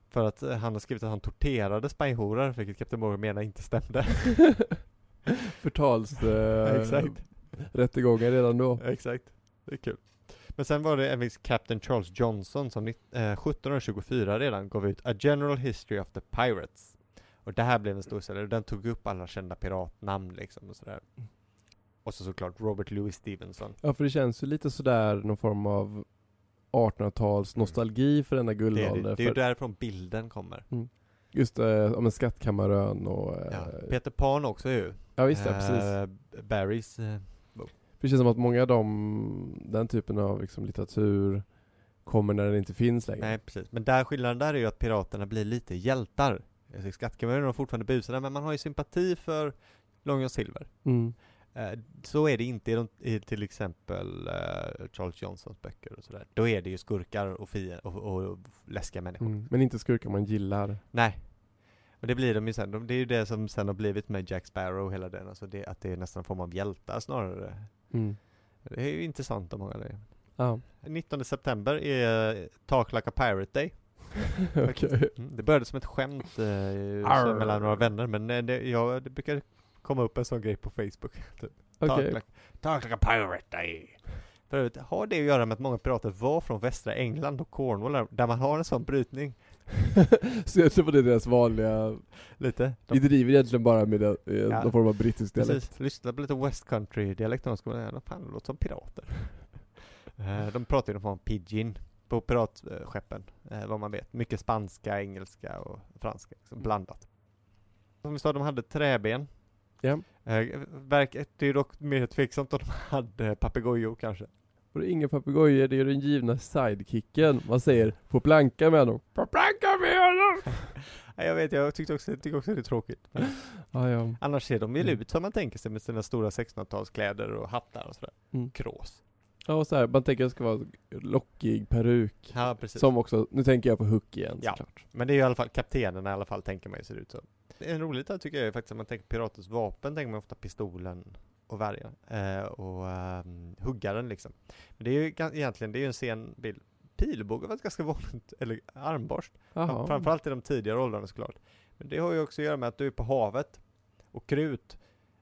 För att eh, han har skrivit att han torterade spyhoror, vilket Kapten Morgan menar inte stämde. Förtals... Eh, Exakt. Rättegångar redan då. Exakt. Det är kul. Men sen var det en viss Captain Charles Johnson som nitt- eh, 1724 redan gav ut A General History of the Pirates. Och det här blev en storsäljare. Den tog upp alla kända piratnamn liksom och sådär. Och så såklart Robert Louis Stevenson. Ja, för det känns ju lite sådär någon form av 1800-tals nostalgi för denna Det är, det, guldålder. det är ju däriför bilden kommer. Just eh, om en skattkammarön och... Eh, Ja. Peter Pan också ju. ja visst ja, precis. Eh, Barrys. Det känns som att många av dem, den typen av liksom, litteratur kommer när den inte finns längre. nej precis. Men där skillnaden där är ju att piraterna blir lite hjältar. Skattkammaren är de fortfarande busade men man har ju sympati för Long John Silver. Mm. Eh, så är det inte i, de, i till exempel eh, Charles Johnsons böcker och sådär. Då är det ju skurkar och, fien, och, och läskiga människor. Mm. Men inte skurkar man gillar. Nej. Och det blir de ju sen. De, det är ju det som sen har blivit med Jack Sparrow och hela den. Alltså det, att det är nästan en form av hjältar snarare. Mm. Det är ju intressant om många det. Ja, 19 september är Talk Like a Pirate Day. okej. Mm, det började som ett skämt eh, mellan några vänner men eh, det, ja, det brukar komma upp en sån grej på Facebook. Typ. Talk, Okej. like, talk like a pirate day. För övrigt, har det att göra med att många pirater var från västra England och Cornwall där man har en sån brytning? Så jag tror det är deras vanliga, Lite? vi De, driver egentligen bara med det, eh, Ja. någon form av brittisk dialekt. precis, lyssna på lite West Country dialekt och så kommer det, fan det låter som pirater. Eh, de pratar ju någon form av pidgin på piratskeppen, eh, vad man vet. Mycket spanska, engelska och franska, liksom blandat. Som vi sa, de hade träben. Ja. Verk, det är ju dock mer tveksamt om de hade papegojor kanske. Och det är inga papegojor, det är den givna sidekicken. Man säger på planka med honom. På planka med honom! Jag vet, jag tyckte också, tycker också det är tråkigt. Men Ja, annars ser de väl Mm. ut som man tänker sig med sina stora 1600-talskläder och hattar och sådär. Mm. Krås. Ja, och så här, man tänker att det ska vara lockig peruk. Ja, precis. Som också, nu tänker jag på Hook igen Ja. såklart. Men det är ju i alla fall kaptenen i alla fall tänker man ju ser ut så. En roligt här tycker jag är faktiskt att man tänker piratens vapen tänker man ofta pistolen och värjan eh, och ehm, huggaren liksom. Men det är ju egentligen, det är ju en sen bild. Pilbåge var ett ganska vanligt, eller armborst. Jaha. Framförallt i de tidigare åldrarna såklart. Men det har ju också att göra med att du är på havet och krut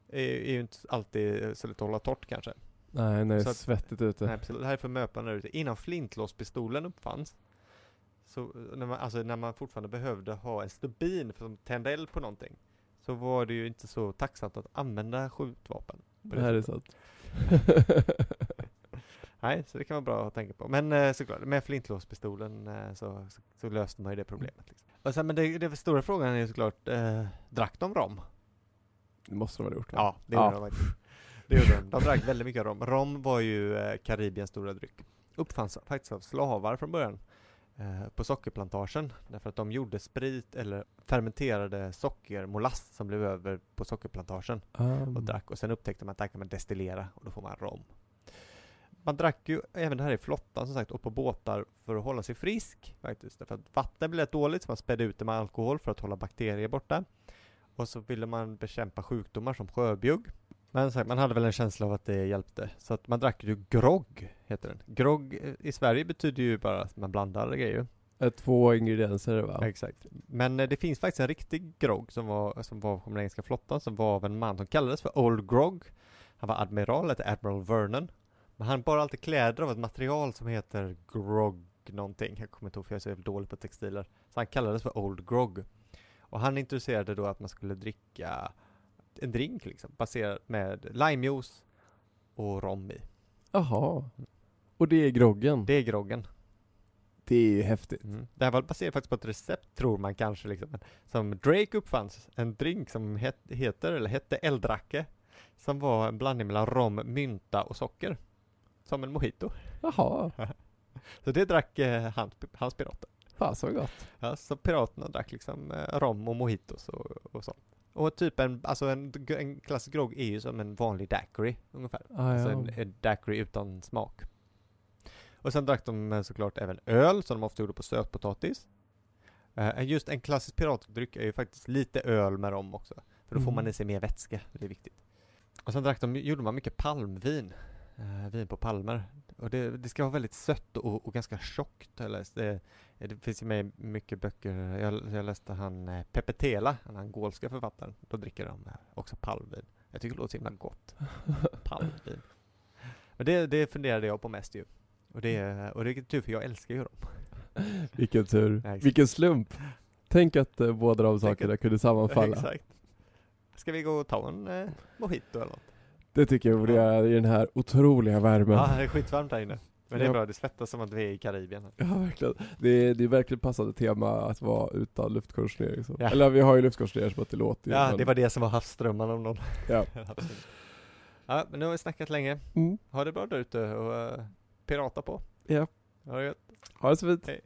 är, är ju inte alltid så lätt att hålla torrt kanske. Nej, när det är att- svettigt ute. Nej, precis. Det här är för möpan där ute. Innan flintlåspistolen uppfanns, så eh, när man, alltså när man fortfarande behövde ha en stubin för att tända eld på någonting, så var det ju inte så tacksamt att använda skjutvapen. På Det här är sant. Nej, så det kan vara bra att tänka på. Men eh, såklart, med flintlåspistolen eh, så, så, så löste man ju det problemet. Liksom. Och sen, men det, det stora frågan är ju såklart, eh, drack de rom? Det måste de ha gjort. va? Ja, det Ja. gjorde de faktiskt. Det gjorde de. De drack väldigt mycket rom. Rom var ju eh, Karibiens stora dryck. Uppfanns faktiskt av slavar från början. Eh, på sockerplantagen. Därför att de gjorde sprit eller fermenterade sockermolass som blev över på sockerplantagen Um, och drack. Och sen upptäckte man att där kan man destillera och då får man rom. Man drack ju även det här i flottan som sagt och på båtar för att hålla sig frisk faktiskt. Därför att vatten blev dåligt så man spädde ut det med alkohol för att hålla bakterier borta. Och så ville man bekämpa sjukdomar som sjöbjugg. Men sagt, man hade väl en känsla av att det hjälpte. Så att man drack ju grogg, heter den. Grogg eh, i Sverige betyder ju bara att man blandar grejer. Två ingredienser va? Exakt. Men eh, det finns faktiskt en riktig grogg som var, som var från den engelska flottan, som var av en man som kallades för Old Grog. Han var admiral, hette Admiral Vernon. Men han bar alltid kläder av ett material som heter grog någonting. Jag kommer inte ihåg för jag är så dålig på textiler. Så han kallades för Old Grog. Och han introducerade då att man skulle dricka en drink liksom, baserad med limejuice och rom i. Jaha. Och det är groggen? Det är groggen. Det är ju häftigt. Mm. Det här var baserat faktiskt på ett recept, tror man kanske liksom. Som Drake uppfanns, en drink som het, heter, eller hette Eldrake. Som var en blandning mellan rom, mynta och socker. Som en mojito. Jaha. Så det drack eh, hans, hans pirater. Fasen vad gott. Ja, så piraterna drack liksom eh, rom och mojitos och, och sånt. Och typ en, alltså en, en klassisk grogg är ju som en vanlig daiquiri ungefär. Ah, Alltså ja. en, en daiquiri utan smak. Och sen drack de eh, såklart även öl som de ofta gjorde på sötpotatis. Eh, just en klassisk piratdryck är ju faktiskt lite öl med rom också. För då får Mm. man i sig mer vätska, det är viktigt. Och sen drack de, gjorde man mycket palmvin. Eh, vin på palmer. Och det, det ska vara väldigt sött och, och ganska tjockt. har jag läst. Det, det finns ju med mycket böcker. Jag, jag läste han eh, Pepe Tela, den angolska författaren. Då dricker de eh, också palmvin. Jag tycker det låter så himla gott. Palmvin. Men det, det funderade jag på mest ju. Och det, och det är tur för jag älskar ju dem. Vilken tur. Ja. Vilken slump. Tänk att eh, båda de sakerna kunde sammanfalla. Exakt. Ska vi gå och ta en eh, mojito eller något? Det tycker jag borde göra i den här otroliga värmen. Ja, det är skitvarmt här inne. Men det är bra, det svettas som att vi är i Karibien. här. Ja, verkligen. Det är, det är verkligen passande tema att vara utan luftkonditionering. Så. Ja. Eller vi har ju luftkonditionering som att det låter Ja, men- det var det som var havsströmmarna om någon. Ja. Absolut. Ja, men nu har vi snackat länge. Mm. Ha det bra där ute och uh, pirata på. Ja. Ha det gött. Ha det så fint. Hej.